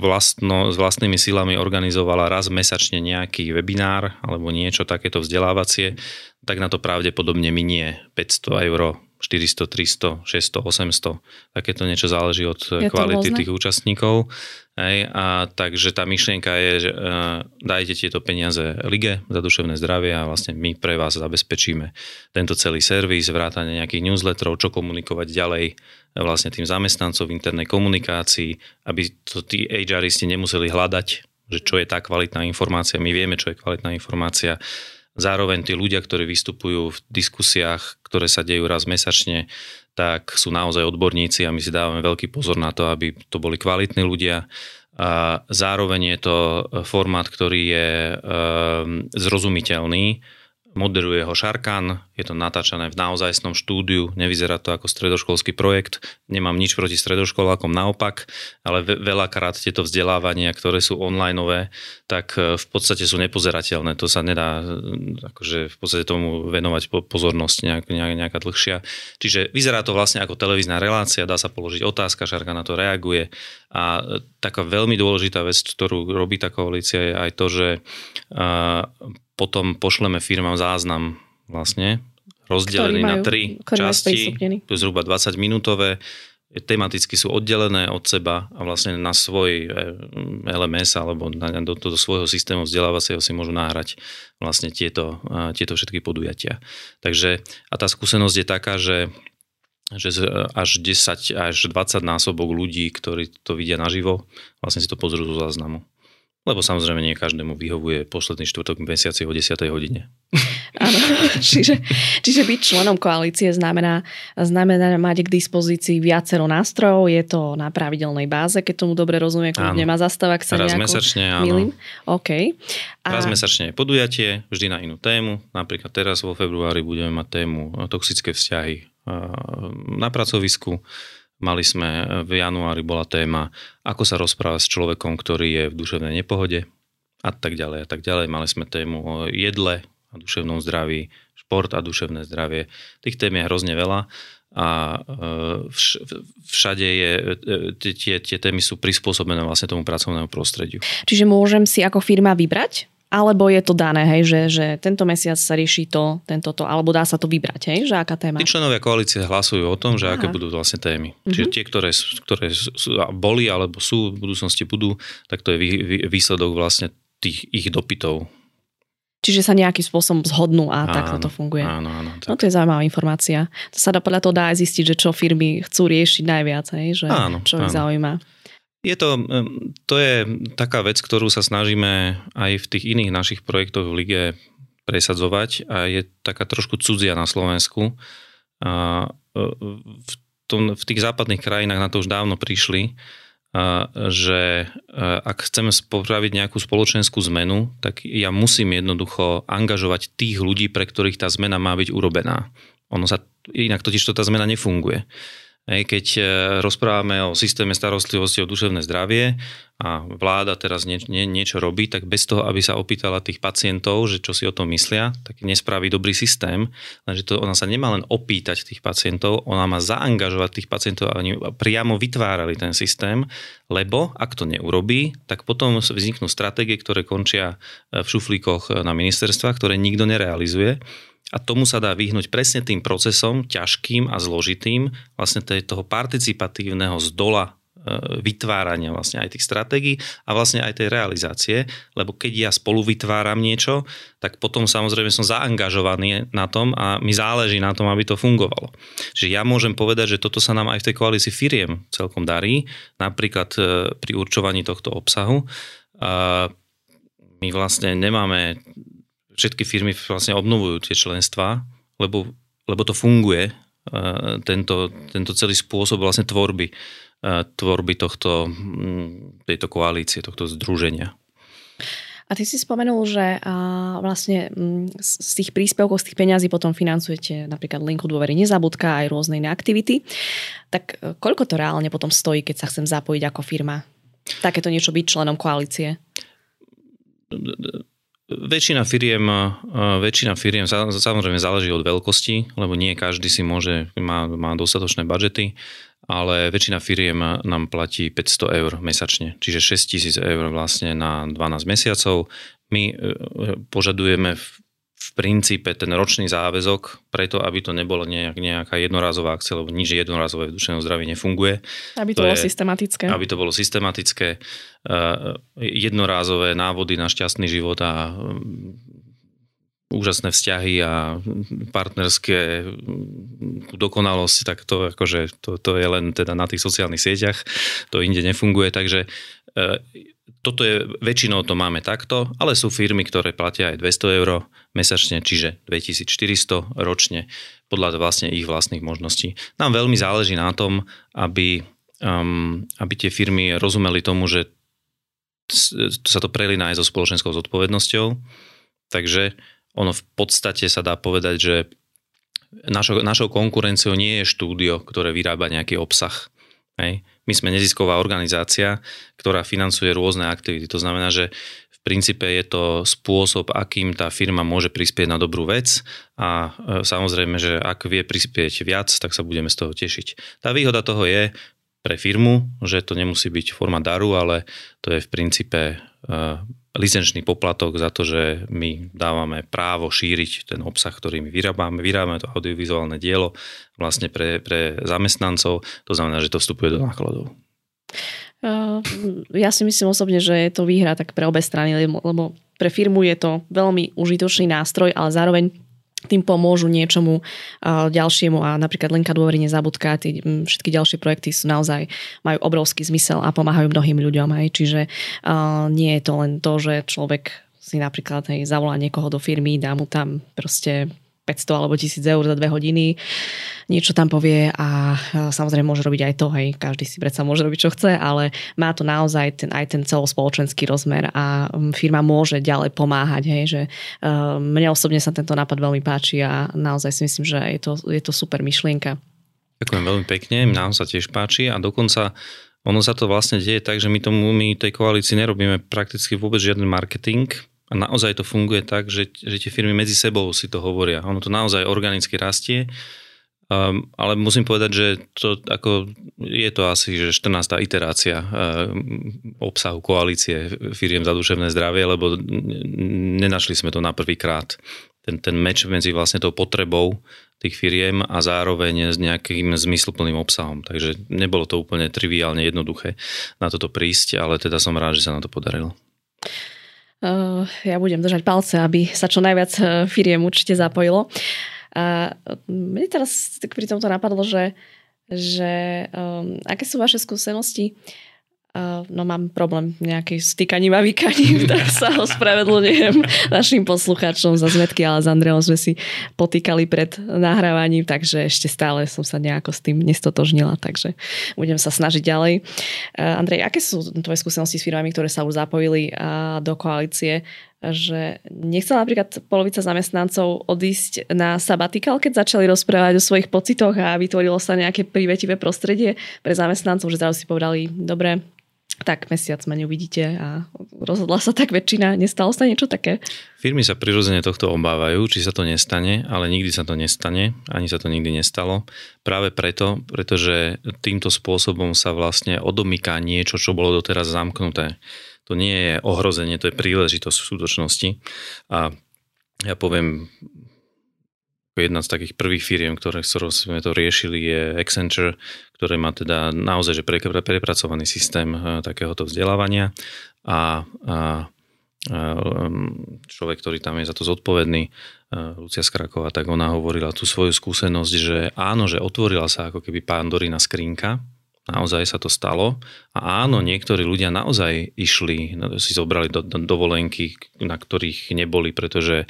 vlastno, s vlastnými silami organizovala raz mesačne nejaký webinár alebo niečo takéto vzdelávacie, tak na to pravdepodobne minie 500 eur 400, 300, 600, 800. Takéto niečo záleží od je kvality tých účastníkov. Hej, a takže tá myšlienka je, že uh, dajte tieto peniaze lige za duševné zdravie a vlastne my pre vás zabezpečíme tento celý servis, vrátanie nejakých newsletterov, čo komunikovať ďalej vlastne tým zamestnancom v internej komunikácii, aby to tí HRisti nemuseli hľadať, že čo je tá kvalitná informácia. My vieme, čo je kvalitná informácia Zároveň tí ľudia, ktorí vystupujú v diskusiách, ktoré sa dejú raz mesačne, tak sú naozaj odborníci a my si dávame veľký pozor na to, aby to boli kvalitní ľudia. A zároveň je to formát, ktorý je e, zrozumiteľný, moderuje ho Šarkan, je to natáčané v naozajstnom štúdiu, nevyzerá to ako stredoškolský projekt, nemám nič proti stredoškolákom, naopak, ale veľakrát tieto vzdelávania, ktoré sú onlineové, tak e, v podstate sú nepozerateľné, to sa nedá e, akože v podstate tomu venovať pozornosť nejak, nejak, nejaká dlhšia. Čiže vyzerá to vlastne ako televízna relácia, dá sa položiť otázka, Šarka na to reaguje a e, taká veľmi dôležitá vec, ktorú robí tá koalícia je aj to, že potom pošleme firmám záznam vlastne rozdelený na tri časti, to je zhruba 20 minútové, tematicky sú oddelené od seba a vlastne na svoj eh, LMS alebo na, do, do svojho systému vzdelávacieho si môžu náhrať vlastne tieto, eh, tieto všetky podujatia. Takže a tá skúsenosť je taká, že že až 10 až 20 násobok ľudí, ktorí to vidia naživo, vlastne si to pozrú zo záznamu. Lebo samozrejme nie každému vyhovuje posledný štvrtok mesiaci o 10. hodine. Áno, čiže, čiže byť členom koalície znamená, znamená mať k dispozícii viacero nástrojov, je to na pravidelnej báze, keď tomu dobre rozumiem, keď nemá zastava, ak sa Raz mesačne, áno. Milím. OK. A... Raz mesačne je podujatie, vždy na inú tému. Napríklad teraz vo februári budeme mať tému toxické vzťahy na pracovisku Mali sme v januári bola téma, ako sa rozprávať s človekom, ktorý je v duševnej nepohode a tak ďalej a tak ďalej. Mali sme tému o jedle a duševnom zdraví, šport a duševné zdravie. Tých tém je hrozne veľa a e, všade je, e, tie, tie témy sú prispôsobené vlastne tomu pracovnému prostrediu. Čiže môžem si ako firma vybrať Alebo je to dané, hej, že, že tento mesiac sa rieši to, tento to, alebo dá sa to vybrať, hej, že aká téma? Tí členovia koalície hlasujú o tom, že Aha. aké budú vlastne témy. Mm-hmm. Čiže tie, ktoré, ktoré sú, boli alebo sú v budúcnosti budú, tak to je výsledok vlastne tých ich dopytov. Čiže sa nejakým spôsobom zhodnú a áno, takto to funguje. Áno, áno. Tak. No to je zaujímavá informácia. To sa dá podľa toho dá aj zistiť, že čo firmy chcú riešiť najviac, hej, že áno, čo ich zaujíma. Je to, to je taká vec, ktorú sa snažíme aj v tých iných našich projektoch v lige presadzovať a je taká trošku cudzia na Slovensku. A e, v, tom, v tých západných krajinách na to už dávno prišli, a, že e, ak chceme popraviť nejakú spoločenskú zmenu, tak ja musím jednoducho angažovať tých ľudí, pre ktorých tá zmena má byť urobená. Ono sa, inak totiž to tá zmena nefunguje. Keď e, rozprávame o systéme starostlivosti o duševné zdravie a vláda teraz nie, nie, niečo robí, tak bez toho, aby sa opýtala tých pacientov, že čo si o tom myslia, tak nespraví dobrý systém. Lenže to, ona sa nemá len opýtať tých pacientov, ona má zaangažovať tých pacientov a oni priamo vytvárali ten systém, lebo ak to neurobí, tak potom vzniknú stratégie, ktoré končia v šuflíkoch na ministerstvách, ktoré nikto nerealizuje a tomu sa dá vyhnúť presne tým procesom, ťažkým a zložitým, vlastne toho participatívneho z dola e, vytvárania vlastne aj tých stratégií a vlastne aj tej realizácie, lebo keď ja spolu vytváram niečo, tak potom samozrejme som zaangažovaný na tom a mi záleží na tom, aby to fungovalo. Čiže ja môžem povedať, že toto sa nám aj v tej koalícii firiem celkom darí, napríklad e, pri určovaní tohto obsahu. My vlastne nemáme všetky firmy vlastne obnovujú tie členstva, lebo, lebo to funguje, e, tento, tento celý spôsob vlastne tvorby, e, tvorby tohto, tejto koalície, tohto združenia. A ty si spomenul, že vlastne z tých príspevkov, z tých peňazí potom financujete napríklad linku dôvery nezabudka aj rôzne iné aktivity. Tak e, koľko to reálne potom stojí, keď sa chcem zapojiť ako firma? Takéto niečo byť členom koalície? Väčšina firiem, väčšina firiem samozrejme záleží od veľkosti, lebo nie každý si môže, má, má dostatočné budžety, ale väčšina firiem nám platí 500 eur mesačne, čiže 6000 eur vlastne na 12 mesiacov. My e, požadujeme v princípe ten ročný záväzok, preto aby to nebolo nejak, nejaká jednorazová akcia, lebo nič jednorazové v duševnom zdraví nefunguje. Aby to, to bolo je, systematické. Aby to bolo systematické, uh, jednorázové návody na šťastný život a um, úžasné vzťahy a partnerské dokonalosti, tak to, akože, to, to je len teda na tých sociálnych sieťach, to inde nefunguje, takže uh, toto je, väčšinou to máme takto, ale sú firmy, ktoré platia aj 200 eur mesačne, čiže 2400 ročne, podľa vlastne ich vlastných možností. Nám veľmi záleží na tom, aby, um, aby tie firmy rozumeli tomu, že sa to prelína aj so spoločenskou zodpovednosťou, takže ono v podstate sa dá povedať, že našou, našou konkurenciou nie je štúdio, ktoré vyrába nejaký obsah. Hej. My sme nezisková organizácia, ktorá financuje rôzne aktivity. To znamená, že v princípe je to spôsob, akým tá firma môže prispieť na dobrú vec a e, samozrejme, že ak vie prispieť viac, tak sa budeme z toho tešiť. Tá výhoda toho je pre firmu, že to nemusí byť forma daru, ale to je v princípe e, licenčný poplatok za to, že my dávame právo šíriť ten obsah, ktorý my vyrábame. Vyrábame to audiovizuálne dielo vlastne pre, pre zamestnancov, to znamená, že to vstupuje do nákladov. Ja si myslím osobne, že je to výhra tak pre obe strany, lebo pre firmu je to veľmi užitočný nástroj, ale zároveň tým pomôžu niečomu ďalšiemu a napríklad Linka dôvery nezabudká, tí všetky ďalšie projekty sú naozaj, majú obrovský zmysel a pomáhajú mnohým ľuďom. Aj. Čiže uh, nie je to len to, že človek si napríklad hej, zavolá niekoho do firmy, dá mu tam proste 500 alebo 1000 eur za dve hodiny, niečo tam povie a samozrejme môže robiť aj to, hej, každý si predsa môže robiť, čo chce, ale má to naozaj ten, aj ten celospoločenský rozmer a firma môže ďalej pomáhať, hej, že uh, mne osobne sa tento nápad veľmi páči a naozaj si myslím, že je to, je to super myšlienka. Ďakujem veľmi pekne, nám sa tiež páči a dokonca ono sa to vlastne deje tak, že my tomu, my tej koalícii nerobíme prakticky vôbec žiadny marketing, a naozaj to funguje tak, že, že tie firmy medzi sebou si to hovoria. Ono to naozaj organicky rastie Um, ale musím povedať, že to ako, je to asi že 14. iterácia um, obsahu koalície firiem za duševné zdravie, lebo nenašli sme to na prvý krát. Ten, ten meč medzi vlastne tou potrebou tých firiem a zároveň s nejakým zmysluplným obsahom. Takže nebolo to úplne triviálne jednoduché na toto prísť, ale teda som rád, že sa na to podarilo. Uh, ja budem držať palce, aby sa čo najviac uh, firiem určite zapojilo. A mne teraz tak pri tomto napadlo, že, že um, aké sú vaše skúsenosti Uh, no mám problém nejaký s týkaním a vykaním, tak sa ospravedlňujem našim poslucháčom za zmetky, ale s Andreom sme si potýkali pred nahrávaním, takže ešte stále som sa nejako s tým nestotožnila, takže budem sa snažiť ďalej. Uh, Andrej, aké sú tvoje skúsenosti s firmami, ktoré sa už zapojili uh, do koalície? že nechcela napríklad polovica zamestnancov odísť na sabatikal, keď začali rozprávať o svojich pocitoch a vytvorilo sa nejaké privetivé prostredie pre zamestnancov, že zrazu si povedali, dobre, tak mesiac ma neuvidíte a rozhodla sa tak väčšina. Nestalo sa niečo také? Firmy sa prirodzene tohto obávajú, či sa to nestane, ale nikdy sa to nestane, ani sa to nikdy nestalo. Práve preto, pretože týmto spôsobom sa vlastne odomýka niečo, čo bolo doteraz zamknuté. To nie je ohrozenie, to je príležitosť v skutočnosti. A ja poviem, jedna z takých prvých firiem, ktoré, ktorou sme to riešili, je Accenture, ktoré má teda naozaj že pre, prepracovaný systém uh, takéhoto vzdelávania. A, a, a človek, ktorý tam je za to zodpovedný, uh, Lucia Skraková, tak ona hovorila tú svoju skúsenosť, že áno, že otvorila sa ako keby Pandorina skrinka, naozaj sa to stalo. A áno, niektorí ľudia naozaj išli, si zobrali do, do, dovolenky, na ktorých neboli, pretože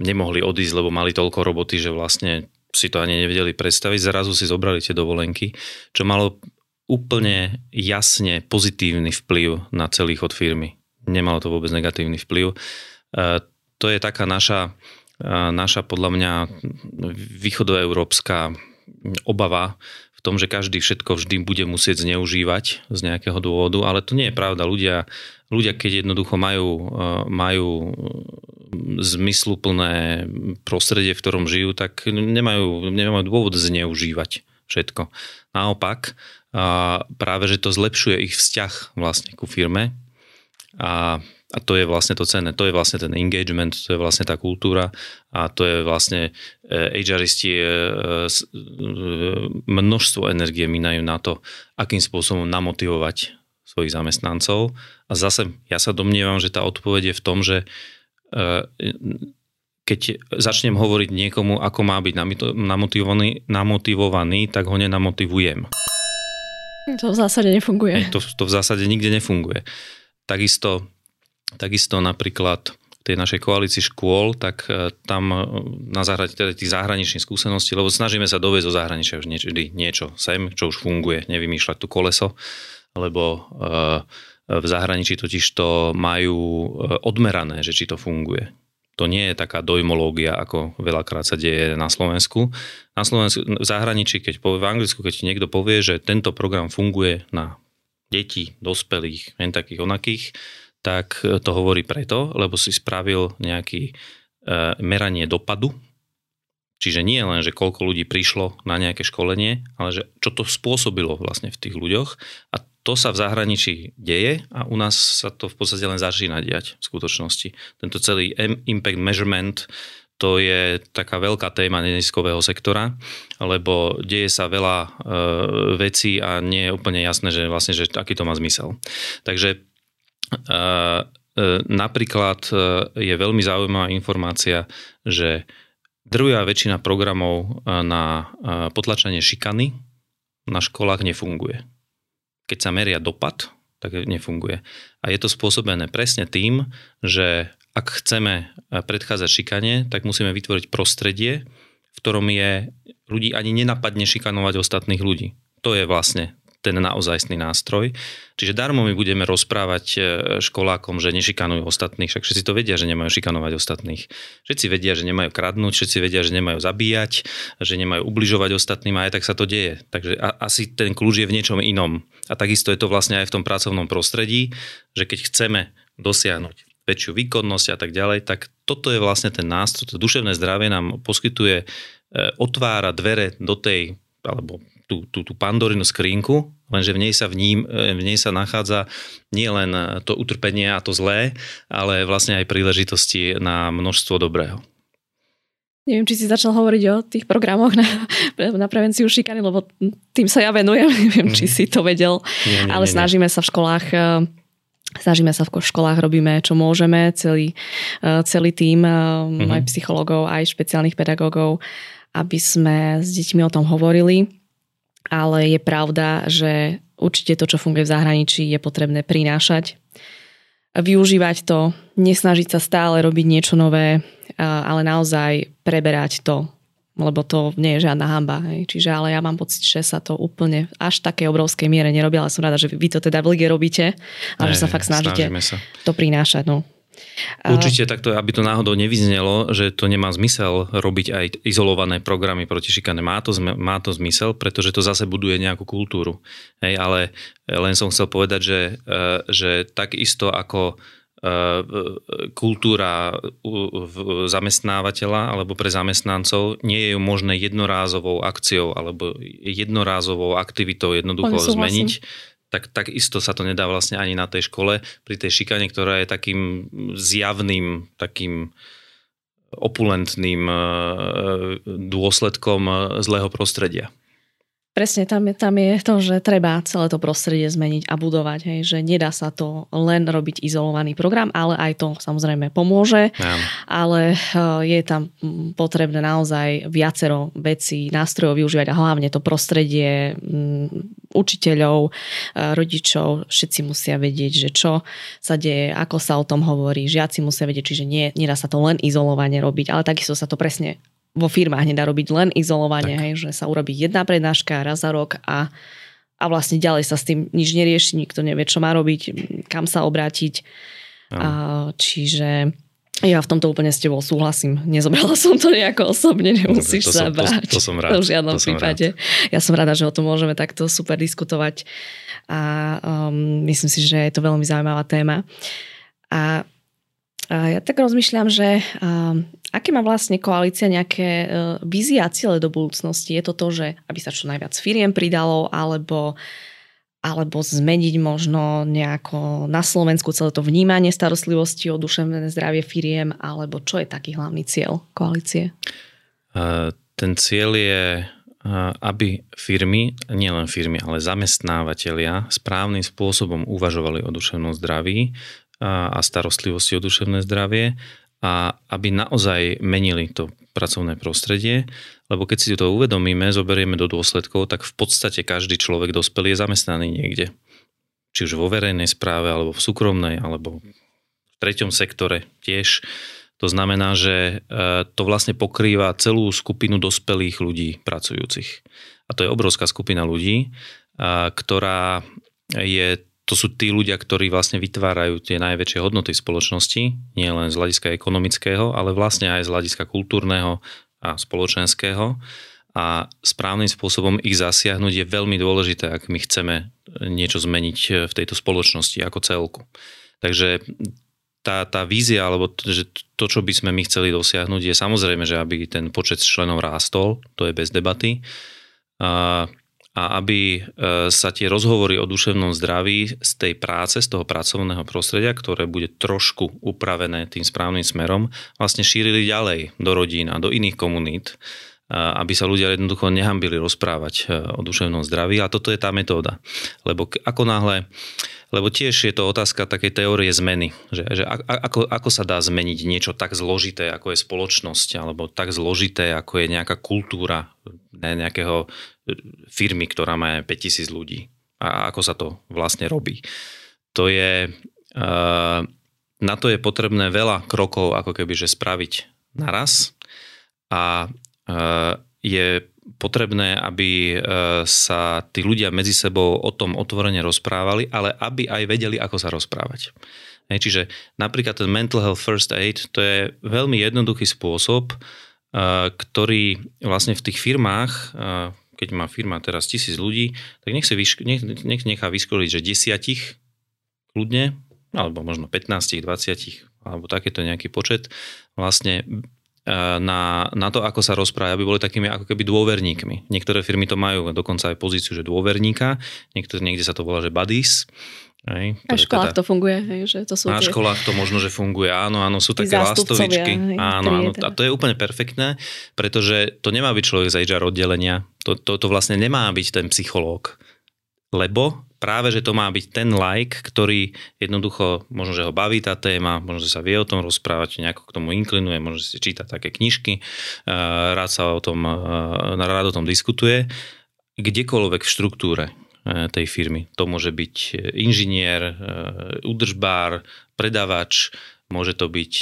nemohli odísť, lebo mali toľko roboty, že vlastne si to ani nevedeli predstaviť. Zrazu si zobrali tie dovolenky, čo malo úplne jasne pozitívny vplyv na celý chod firmy. Nemalo to vôbec negatívny vplyv. Uh, to je taká naša, uh, naša podľa mňa východoeurópska obava tom, že každý všetko vždy bude musieť zneužívať z nejakého dôvodu, ale to nie je pravda. Ľudia, ľudia keď jednoducho majú, eh, majú zmysluplné prostredie, v ktorom žijú, tak nemajú, nemajú dôvod zneužívať všetko. Naopak, práve, že to zlepšuje ich vzťah vlastne ku firme a a to je vlastne to cenné, to je vlastne ten engagement, to je vlastne tá kultúra a to je vlastne e, HRisti e, e, množstvo energie minajú na to, akým spôsobom namotivovať svojich zamestnancov. A zase ja sa domnievam, že tá odpoveď je v tom, že keď začnem hovoriť niekomu, ako má byť namotivovaný, namotivovaný tak ho nenamotivujem. To v zásade nefunguje. To, to v zásade nikde nefunguje. Takisto Takisto napríklad tej našej koalícii škôl, tak e, tam e, na zahraničí, teda tých zahraničných skúseností, lebo snažíme sa dovieť zo zahraničia už niečo, sem, čo už funguje, nevymýšľať tu koleso, lebo e, v zahraničí totiž to majú odmerané, že či to funguje. To nie je taká dojmológia, ako veľakrát sa deje na Slovensku. Na Slovensku, v zahraničí, keď povie, v Anglicku, keď niekto povie, že tento program funguje na deti, dospelých, len takých onakých, tak to hovorí preto, lebo si spravil nejaký e, meranie dopadu, čiže nie len, že koľko ľudí prišlo na nejaké školenie, ale že čo to spôsobilo vlastne v tých ľuďoch a to sa v zahraničí deje a u nás sa to v podstate len začína diať v skutočnosti. Tento celý impact measurement to je taká veľká téma neziskového sektora, lebo deje sa veľa e, vecí a nie je úplne jasné, že vlastne, že aký to má zmysel. Takže E, napríklad e, je veľmi zaujímavá informácia, že drvia väčšina programov e, na potlačenie šikany na školách nefunguje. Keď sa meria dopad, tak nefunguje. A je to spôsobené presne tým, že ak chceme predchádzať šikane, tak musíme vytvoriť prostredie, v ktorom je ľudí ani nenapadne šikanovať ostatných ľudí. To je vlastne ten naozajstný nástroj. Čiže darmo my budeme rozprávať e, školákom, že nešikanujú ostatných, však všetci to vedia, že nemajú šikanovať ostatných. Všetci vedia, že nemajú kradnúť, všetci vedia, že nemajú zabíjať, že nemajú ubližovať ostatným a aj tak sa to deje. Takže asi ten kľúč je v niečom inom. A takisto je to vlastne aj v tom pracovnom prostredí, že keď chceme dosiahnuť väčšiu výkonnosť a tak ďalej, tak toto je vlastne ten nástroj, to duševné zdravie nám poskytuje otvára dvere do tej, alebo tú, tú, tú pandorinu skrinku, lenže v nej sa, v, ním, v nej sa nachádza nie len to utrpenie a to zlé, ale vlastne aj príležitosti na množstvo dobrého. Neviem, či si začal hovoriť o tých programoch na, na prevenciu šikany, lebo tým sa ja venujem. Neviem, či mhm. si to vedel. Nie, nie, ale nie, snažíme nie. sa v školách eh, Snažíme sa v školách, robíme čo môžeme, celý, eh, celý tým mm-hmm. aj psychologov, aj špeciálnych pedagógov, aby sme s deťmi o tom hovorili. Ale je pravda, že určite to, čo funguje v zahraničí, je potrebné prinášať využívať to, nesnažiť sa stále robiť niečo nové, ale naozaj preberať to, lebo to nie je žiadna hamba. Hej. Čiže ale ja mám pocit, že sa to úplne až také obrovskej miere nerobí, ale som rada, že vy to teda v lige robíte a že sa fakt snažíte sa. to prinášať. No. Určite takto, aby to náhodou nevyznelo, že to nemá zmysel robiť aj izolované programy proti šikane. Má to, má to zmysel, pretože to zase buduje nejakú kultúru. Hej, ale len som chcel povedať, že, e, že takisto ako e, kultúra zamestnávateľa alebo pre zamestnancov nie je ju možné jednorázovou akciou alebo jednorázovou aktivitou jednoducho zmeniť tak, tak isto sa to nedá vlastne ani na tej škole, pri tej šikane, ktorá je takým zjavným, takým opulentným e, dôsledkom e, zlého prostredia. Presne, tam je, tam je to, že treba celé to prostredie zmeniť a budovať, hej, že nedá sa to len robiť izolovaný program, ale aj to samozrejme pomôže, ja. ale eh, je tam potrebné naozaj viacero vecí, nástrojov využívať a hlavne to prostredie mm, učiteľov, eh, rodičov, všetci musia vedieť, že čo sa deje, ako sa o tom hovorí, žiaci musia vedieť, čiže nie, nedá sa to len izolovane robiť, ale takisto sa to presne vo firmách nedá robiť len izolovanie, hej, že sa urobí jedna prednáška raz za rok a, a vlastne ďalej sa s tým nič nerieši, nikto nevie, čo má robiť, kam sa obrátiť. A, čiže ja v tomto úplne s tebou súhlasím. Nezobrala som to nejako osobne, nemusíš Dobre, to sa som, báť. To, to som rád. V žiadnom to prípade. Rád. Ja som rada, že o tom môžeme takto super diskutovať a um, myslím si, že je to veľmi zaujímavá téma. A ja tak rozmýšľam, že Aké má vlastne koalícia nejaké uh, vízie a ciele do budúcnosti? Je to to, že aby sa čo najviac firiem pridalo, alebo, alebo zmeniť možno nejako na Slovensku celé to vnímanie starostlivosti o duševné zdravie firiem, alebo čo je taký hlavný cieľ koalície? Ten cieľ je aby firmy, nielen firmy, ale zamestnávateľia správnym spôsobom uvažovali o duševnom zdraví a starostlivosti o duševné zdravie a aby naozaj menili to pracovné prostredie, lebo keď si to uvedomíme, zoberieme do dôsledkov, tak v podstate každý človek dospelý je zamestnaný niekde. Či už vo verejnej správe, alebo v súkromnej, alebo v treťom sektore tiež. To znamená, že e, to vlastne pokrýva celú skupinu dospelých ľudí pracujúcich. A to je obrovská skupina ľudí, ktorá je to sú tí ľudia, ktorí vlastne vytvárajú tie najväčšie hodnoty spoločnosti, nie len z hľadiska ekonomického, ale vlastne aj z hľadiska kultúrneho a spoločenského. A správnym spôsobom ich zasiahnuť je veľmi dôležité, ak my chceme niečo zmeniť v tejto spoločnosti ako celku. Takže tá, tá vízia, alebo to, že to, čo by sme my chceli dosiahnuť, je samozrejme, že aby ten počet členov rástol, to je bez debaty. A a aby e, sa tie rozhovory o duševnom zdraví z tej práce, z toho pracovného prostredia, ktoré bude trošku upravené tým správnym smerom, vlastne šírili ďalej do rodín a do iných komunít, e, aby sa ľudia jednoducho nehambili rozprávať e, o duševnom zdraví. A toto je tá metóda. Lebo ako náhle lebo tiež je to otázka takej teórie zmeny, že, že ako, ako sa dá zmeniť niečo tak zložité, ako je spoločnosť, alebo tak zložité, ako je nejaká kultúra ne, nejakého firmy, ktorá má 5000 ľudí. A ako sa to vlastne robí. To je, eh, na to je potrebné veľa krokov, ako keby, že spraviť naraz a eh, je potrebné, aby eh, sa tí ľudia medzi sebou o tom otvorene rozprávali, ale aby aj vedeli, ako sa rozprávať. čiže napríklad ten mental health first aid, to je veľmi jednoduchý spôsob, ktorý vlastne v tých firmách, keď má firma teraz tisíc ľudí, tak nech, si vyšk- nech, nech nechá vyškoliť, že desiatich kľudne, alebo možno 15, 20, alebo takéto nejaký počet, vlastne na, na to, ako sa rozpráva, aby boli takými ako keby dôverníkmi. Niektoré firmy to majú dokonca aj pozíciu, že dôverníka, niektoré, niekde sa to volá, že buddies. Hej, na školách teda, to funguje, hej, že to sú Na tie... školách to možno, že funguje, áno, áno, sú také lastovičky. Hej, áno, áno, teda. a to je úplne perfektné, pretože to nemá byť človek z HR oddelenia, to, to, to vlastne nemá byť ten psychológ, lebo práve, že to má byť ten like, ktorý jednoducho, možno, že ho baví tá téma, možno, že sa vie o tom rozprávať, nejako k tomu inklinuje, možno, že si číta také knižky, eh, rád sa o tom, eh, rád o tom diskutuje, kdekoľvek v štruktúre eh, tej firmy. To môže byť inžinier, údržbár, predavač, môže to byť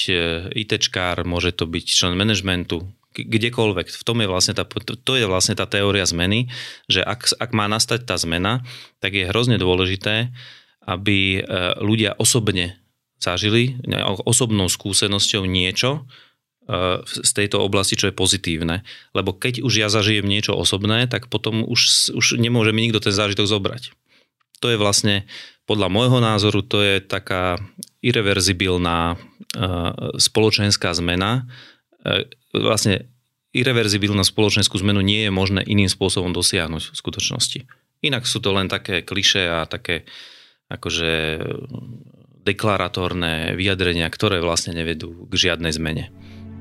ITčkár, môže to byť člen manažmentu, kdekoľvek. V tom je vlastne tá, to je vlastne tá teória zmeny, že ak, ak má nastať tá zmena, tak je hrozne dôležité, aby e, ľudia osobne zažili osobnou skúsenosťou niečo e, z tejto oblasti, čo je pozitívne. Lebo keď už ja zažijem niečo osobné, tak potom už, už nemôže mi nikto ten zážitok zobrať. To je vlastne, podľa môjho názoru, to je taká irreverzibilná e, spoločenská zmena, vlastne irreverzibilnú spoločenskú zmenu nie je možné iným spôsobom dosiahnuť v skutočnosti. Inak sú to len také kliše a také akože deklaratórne vyjadrenia, ktoré vlastne nevedú k žiadnej zmene.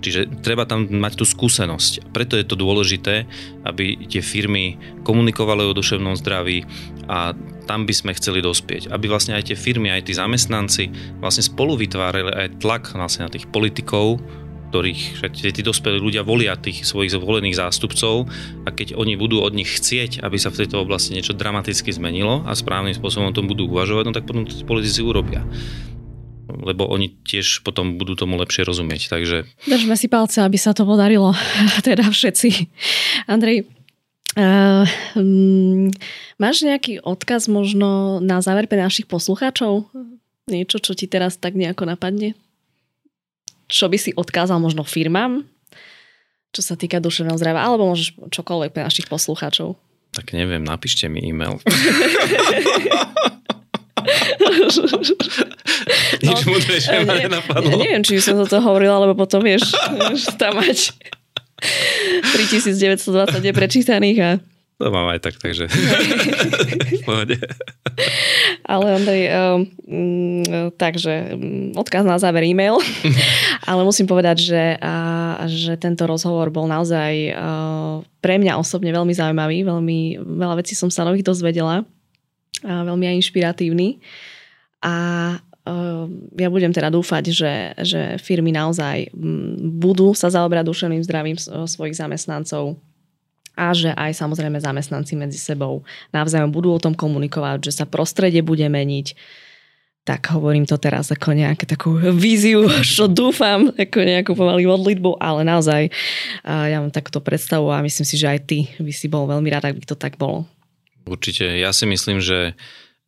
Čiže treba tam mať tú skúsenosť. Preto je to dôležité, aby tie firmy komunikovali o duševnom zdraví a tam by sme chceli dospieť. Aby vlastne aj tie firmy, aj tí zamestnanci vlastne spolu vytvárali aj tlak vlastne na tých politikov, ktorých tí dospelí ľudia volia tých svojich zvolených zástupcov a keď oni budú od nich chcieť, aby sa v tejto oblasti niečo dramaticky zmenilo a správnym spôsobom o tom budú uvažovať, no tak potom to politici urobia lebo oni tiež potom budú tomu lepšie rozumieť. Takže... Držme si palce, aby sa to podarilo. teda všetci. Andrej, uh, máš nejaký odkaz možno na záver pre našich poslucháčov? Niečo, čo ti teraz tak nejako napadne? Čo by si odkázal možno firmám, čo sa týka duševného zdravia, alebo môžeš čokoľvek pre našich poslucháčov. Tak neviem, napíšte mi e-mail. Nič no, múdrejšie ma nenapadlo. Neviem, či by som toto hovorila, lebo potom vieš, tam mať 3920 neprečítaných a to mám aj tak, takže pohode. Ale Andrej, um, takže mm, odkaz na záver e-mail, ale musím povedať, že, uh, že tento rozhovor bol naozaj uh, pre mňa osobne veľmi zaujímavý, veľmi veľa vecí som sa nových dozvedela, uh, veľmi aj inšpiratívny. A uh, ja budem teda dúfať, že, že firmy naozaj budú sa zaoberať duševným zdravím svojich zamestnancov, a že aj samozrejme zamestnanci medzi sebou navzájom budú o tom komunikovať, že sa prostredie bude meniť. Tak hovorím to teraz ako nejakú takú víziu, čo dúfam, ako nejakú pomalý modlitbu, ale naozaj ja mám takto predstavu a myslím si, že aj ty by si bol veľmi rád, ak by to tak bolo. Určite. Ja si myslím, že,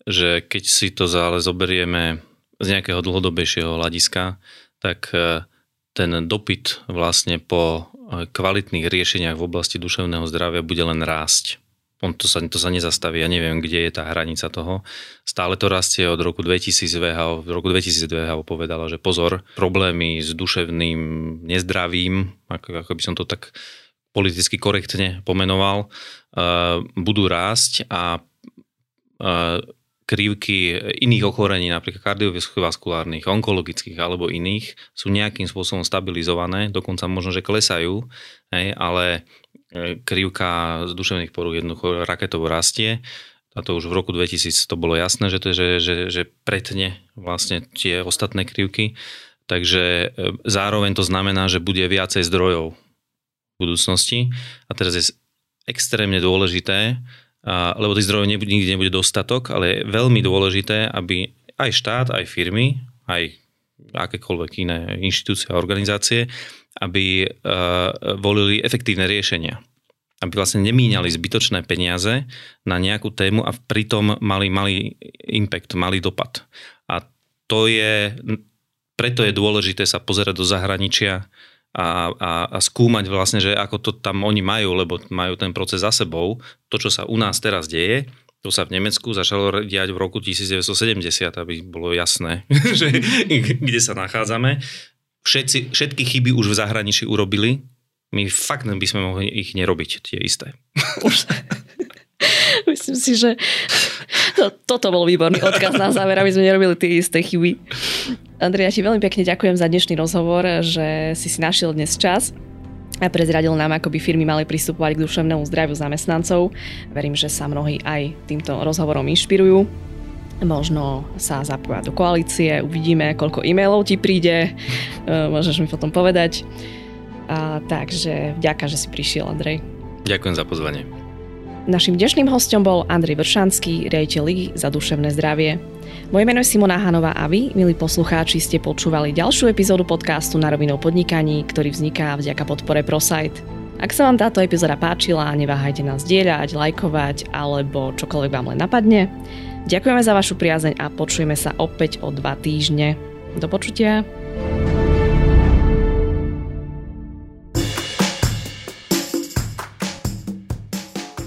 že keď si to ale zoberieme z nejakého dlhodobejšieho hľadiska, tak e, ten dopyt vlastne po kvalitných riešeniach v oblasti duševného zdravia bude len rásť. On to sa, to sa nezastaví, ja neviem, kde je tá hranica toho. Stále to rastie od roku 2000 VHO. V roku 2000 VHO povedala, že pozor, problémy s duševným nezdravím, ako, ako by som to tak politicky korektne pomenoval, uh, budú rásť a uh, krivky iných ochorení, napríklad kardiovaskulárnych, onkologických alebo iných, sú nejakým spôsobom stabilizované, dokonca možno, že klesajú, hej, ale e, krivka z duševných porúch jednoducho raketovo rastie. A to už v roku 2000 to bolo jasné, že, to, že, že, že pretne vlastne tie ostatné krivky. Takže e, zároveň to znamená, že bude viacej zdrojov v budúcnosti. A teraz je extrémne dôležité, lebo tých zdrojov nikdy nebude dostatok, ale je veľmi dôležité, aby aj štát, aj firmy, aj akékoľvek iné inštitúcie a organizácie, aby uh, volili efektívne riešenia. Aby vlastne nemíňali zbytočné peniaze na nejakú tému a pritom mali malý impact, malý dopad. A to je, preto je dôležité sa pozerať do zahraničia, a, a, a skúmať vlastne, že ako to tam oni majú, lebo majú ten proces za sebou. To, čo sa u nás teraz deje, to sa v Nemecku začalo diať v roku 1970, aby bolo jasné, že, kde sa nachádzame. všetci, všetky chyby už v zahraničí urobili, my fakt by sme mohli ich nerobiť, tie isté. Myslím si, že to, toto bol výborný odkaz na záver, aby sme nerobili tie isté chyby. Andrej, ja ti veľmi pekne ďakujem za dnešný rozhovor, že si si našiel dnes čas a prezradil nám, ako by firmy mali pristupovať k duševnému zdraviu zamestnancov. Verím, že sa mnohí aj týmto rozhovorom inšpirujú. Možno sa zapojať do koalície, uvidíme, koľko e-mailov ti príde, e, môžeš mi potom povedať. A, takže vďaka, že si prišiel, Andrej. Ďakujem za pozvanie. Našim dnešným hostom bol Andrej Vršanský, riaditeľ Ligy za duševné zdravie. Moje meno je Simona Hanová a vy, milí poslucháči, ste počúvali ďalšiu epizódu podcastu na rovinou podnikaní, ktorý vzniká vďaka podpore ProSite. Ak sa vám táto epizóda páčila, neváhajte nás dieľať, lajkovať alebo čokoľvek vám len napadne. Ďakujeme za vašu priazeň a počujeme sa opäť o dva týždne. Do počutia.